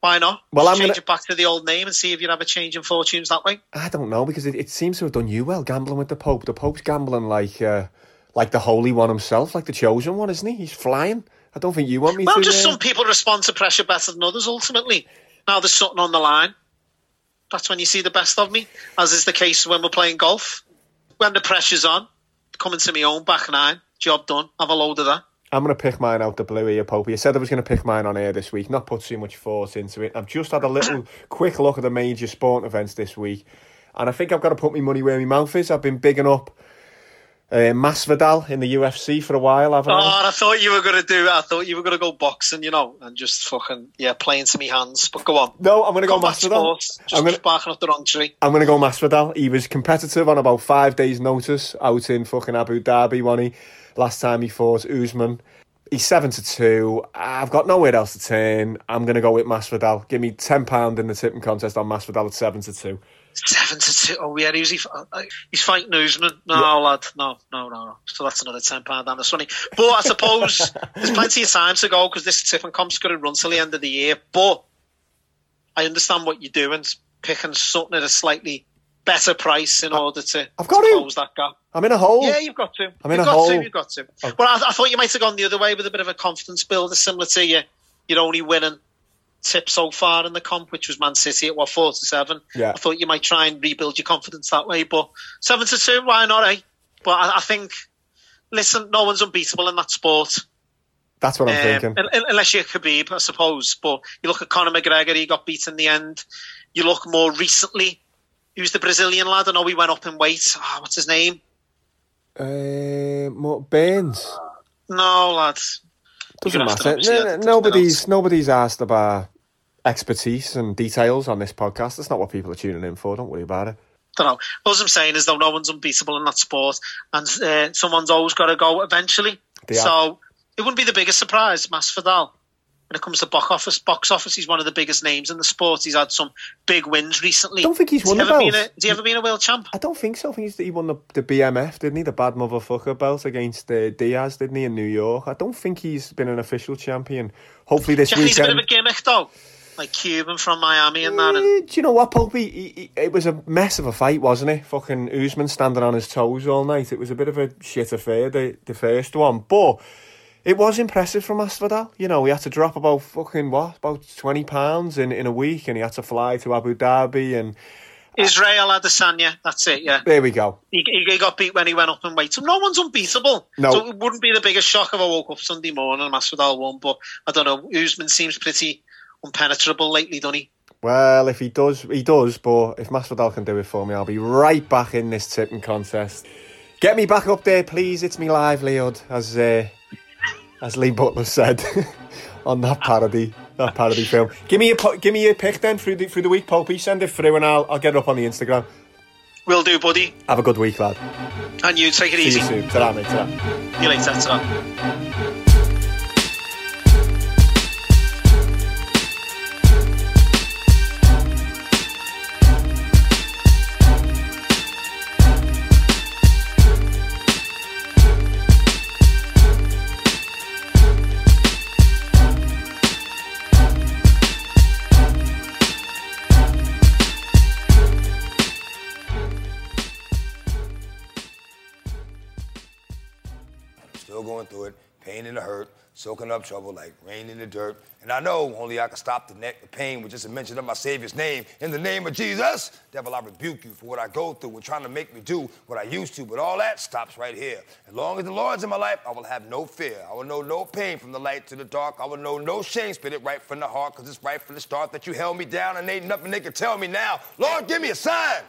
Why not? Well, Just I'm change gonna- it back to the old name and see if you'd have a change in fortunes that way. I don't know because it, it seems to have done you well gambling with the Pope. The Pope's gambling like uh, like the Holy One himself, like the chosen one, isn't he? He's flying. I don't think you want me Well, to. Well, just uh, some people respond to pressure better than others. Ultimately, now there's something on the line. That's when you see the best of me, as is the case when we're playing golf. When the pressure's on, coming to my own back nine, job done. Have a load of that. I'm going to pick mine out the blue here, Pope. You said I was going to pick mine on air this week, not put too much force into it. I've just had a little quick look at the major sport events this week, and I think I've got to put my money where my mouth is. I've been bigging up uh, Masvidal in the UFC for a while, haven't Oh, I? I thought you were going to do. I thought you were going to go boxing, you know, and just fucking yeah, playing to me hands. But go on. No, I'm going to go Masvidal. sports, Just I'm going to. barking up the wrong tree. I'm going to go Masvidal. He was competitive on about five days' notice out in fucking Abu Dhabi, when he last time he fought Usman. He's seven to two. I've got nowhere else to turn. I'm going to go with Masvidal. Give me ten pound in the tipping contest on Masvidal at seven to two. Seven to two. Oh yeah, who's he? uh, He's fighting Usman. No, lad. No, no, no, no. So that's another ten pound down the sunny. But I suppose there's plenty of time to go because this and comp's going to run till the end of the year. But I understand what you're doing, picking something at a slightly better price in order to, I've got to to. close that gap. I'm in a hole. Yeah, you've got to. I'm in you've a got hole. to. You've got to. Oh. Well, I, I thought you might have gone the other way with a bit of a confidence builder, similar to you. You're only winning tip so far in the comp, which was Man City at what four to seven. Yeah. I thought you might try and rebuild your confidence that way, but seven to two, why not? Eh? But I, I think, listen, no one's unbeatable in that sport. That's what I'm Um, thinking. un- un- unless you're Khabib, I suppose. But you look at Conor McGregor, he got beat in the end. You look more recently. Who's the Brazilian lad? I know he went up in weight. Ah, what's his name? Uh, Burns. No, lad. Doesn't You're gonna have to matter. No, no, it to the nobody's nobody's asked about expertise and details on this podcast. That's not what people are tuning in for. Don't worry about it. don't know. All I'm saying is though no one's unbeatable in that sport, and uh, someone's always got to go eventually. They are. so it wouldn't be the biggest surprise, Masvidal. When it comes to box office, box office, he's one of the biggest names in the sport. He's had some big wins recently. I don't think he's Has won he the ever been belt. a, Has he ever been a world champ? I don't think so. I think he's, he won the, the BMF, didn't he? The bad motherfucker belt against uh, Diaz, didn't he, in New York? I don't think he's been an official champion. Hopefully this reckon he's a bit weekend. of a gimmick though? Like Cuban from Miami and that. And, Eh, do you know what, he, it was a mess of a fight, wasn't it? Fucking Usman standing on his toes all night. It was a bit of a shit affair, the, the first one. But it was impressive from Masvidal. You know, he had to drop about fucking, what, about 20 pounds in, in a week and he had to fly to Abu Dhabi and Israel Adesanya, that's it, yeah. there we go. He, he got beat when he went up in weight. So no one's unbeatable. No. So it wouldn't be the biggest shock if I woke up Sunday morning and Masvidal won. But I don't know. Usman seems pretty impenetrable lately, doesn't he? Well, if he does, he does. But if Masvidal can do it for me, I'll be right back in this tipping contest. Get me back up there, please. It's me livelihood, as uh, as Lee Butler said on that parody, that parody film. Give me a give me your pick then through the through the week, Popey. Send it through, and I'll I'll get it up on the Instagram. Will do, buddy. Have a good week, lad. And you take it See easy. you soon. Ta-ra, mate. Ta-ra. See you later. ta soaking up trouble like rain in the dirt. And I know only I can stop the neck, the pain with just a mention of my Savior's name. In the name of Jesus, devil, I rebuke you for what I go through and trying to make me do what I used to. But all that stops right here. As long as the Lord's in my life, I will have no fear. I will know no pain from the light to the dark. I will know no shame, spit it right from the heart, because it's right from the start that you held me down and ain't nothing they can tell me now. Lord, give me a sign.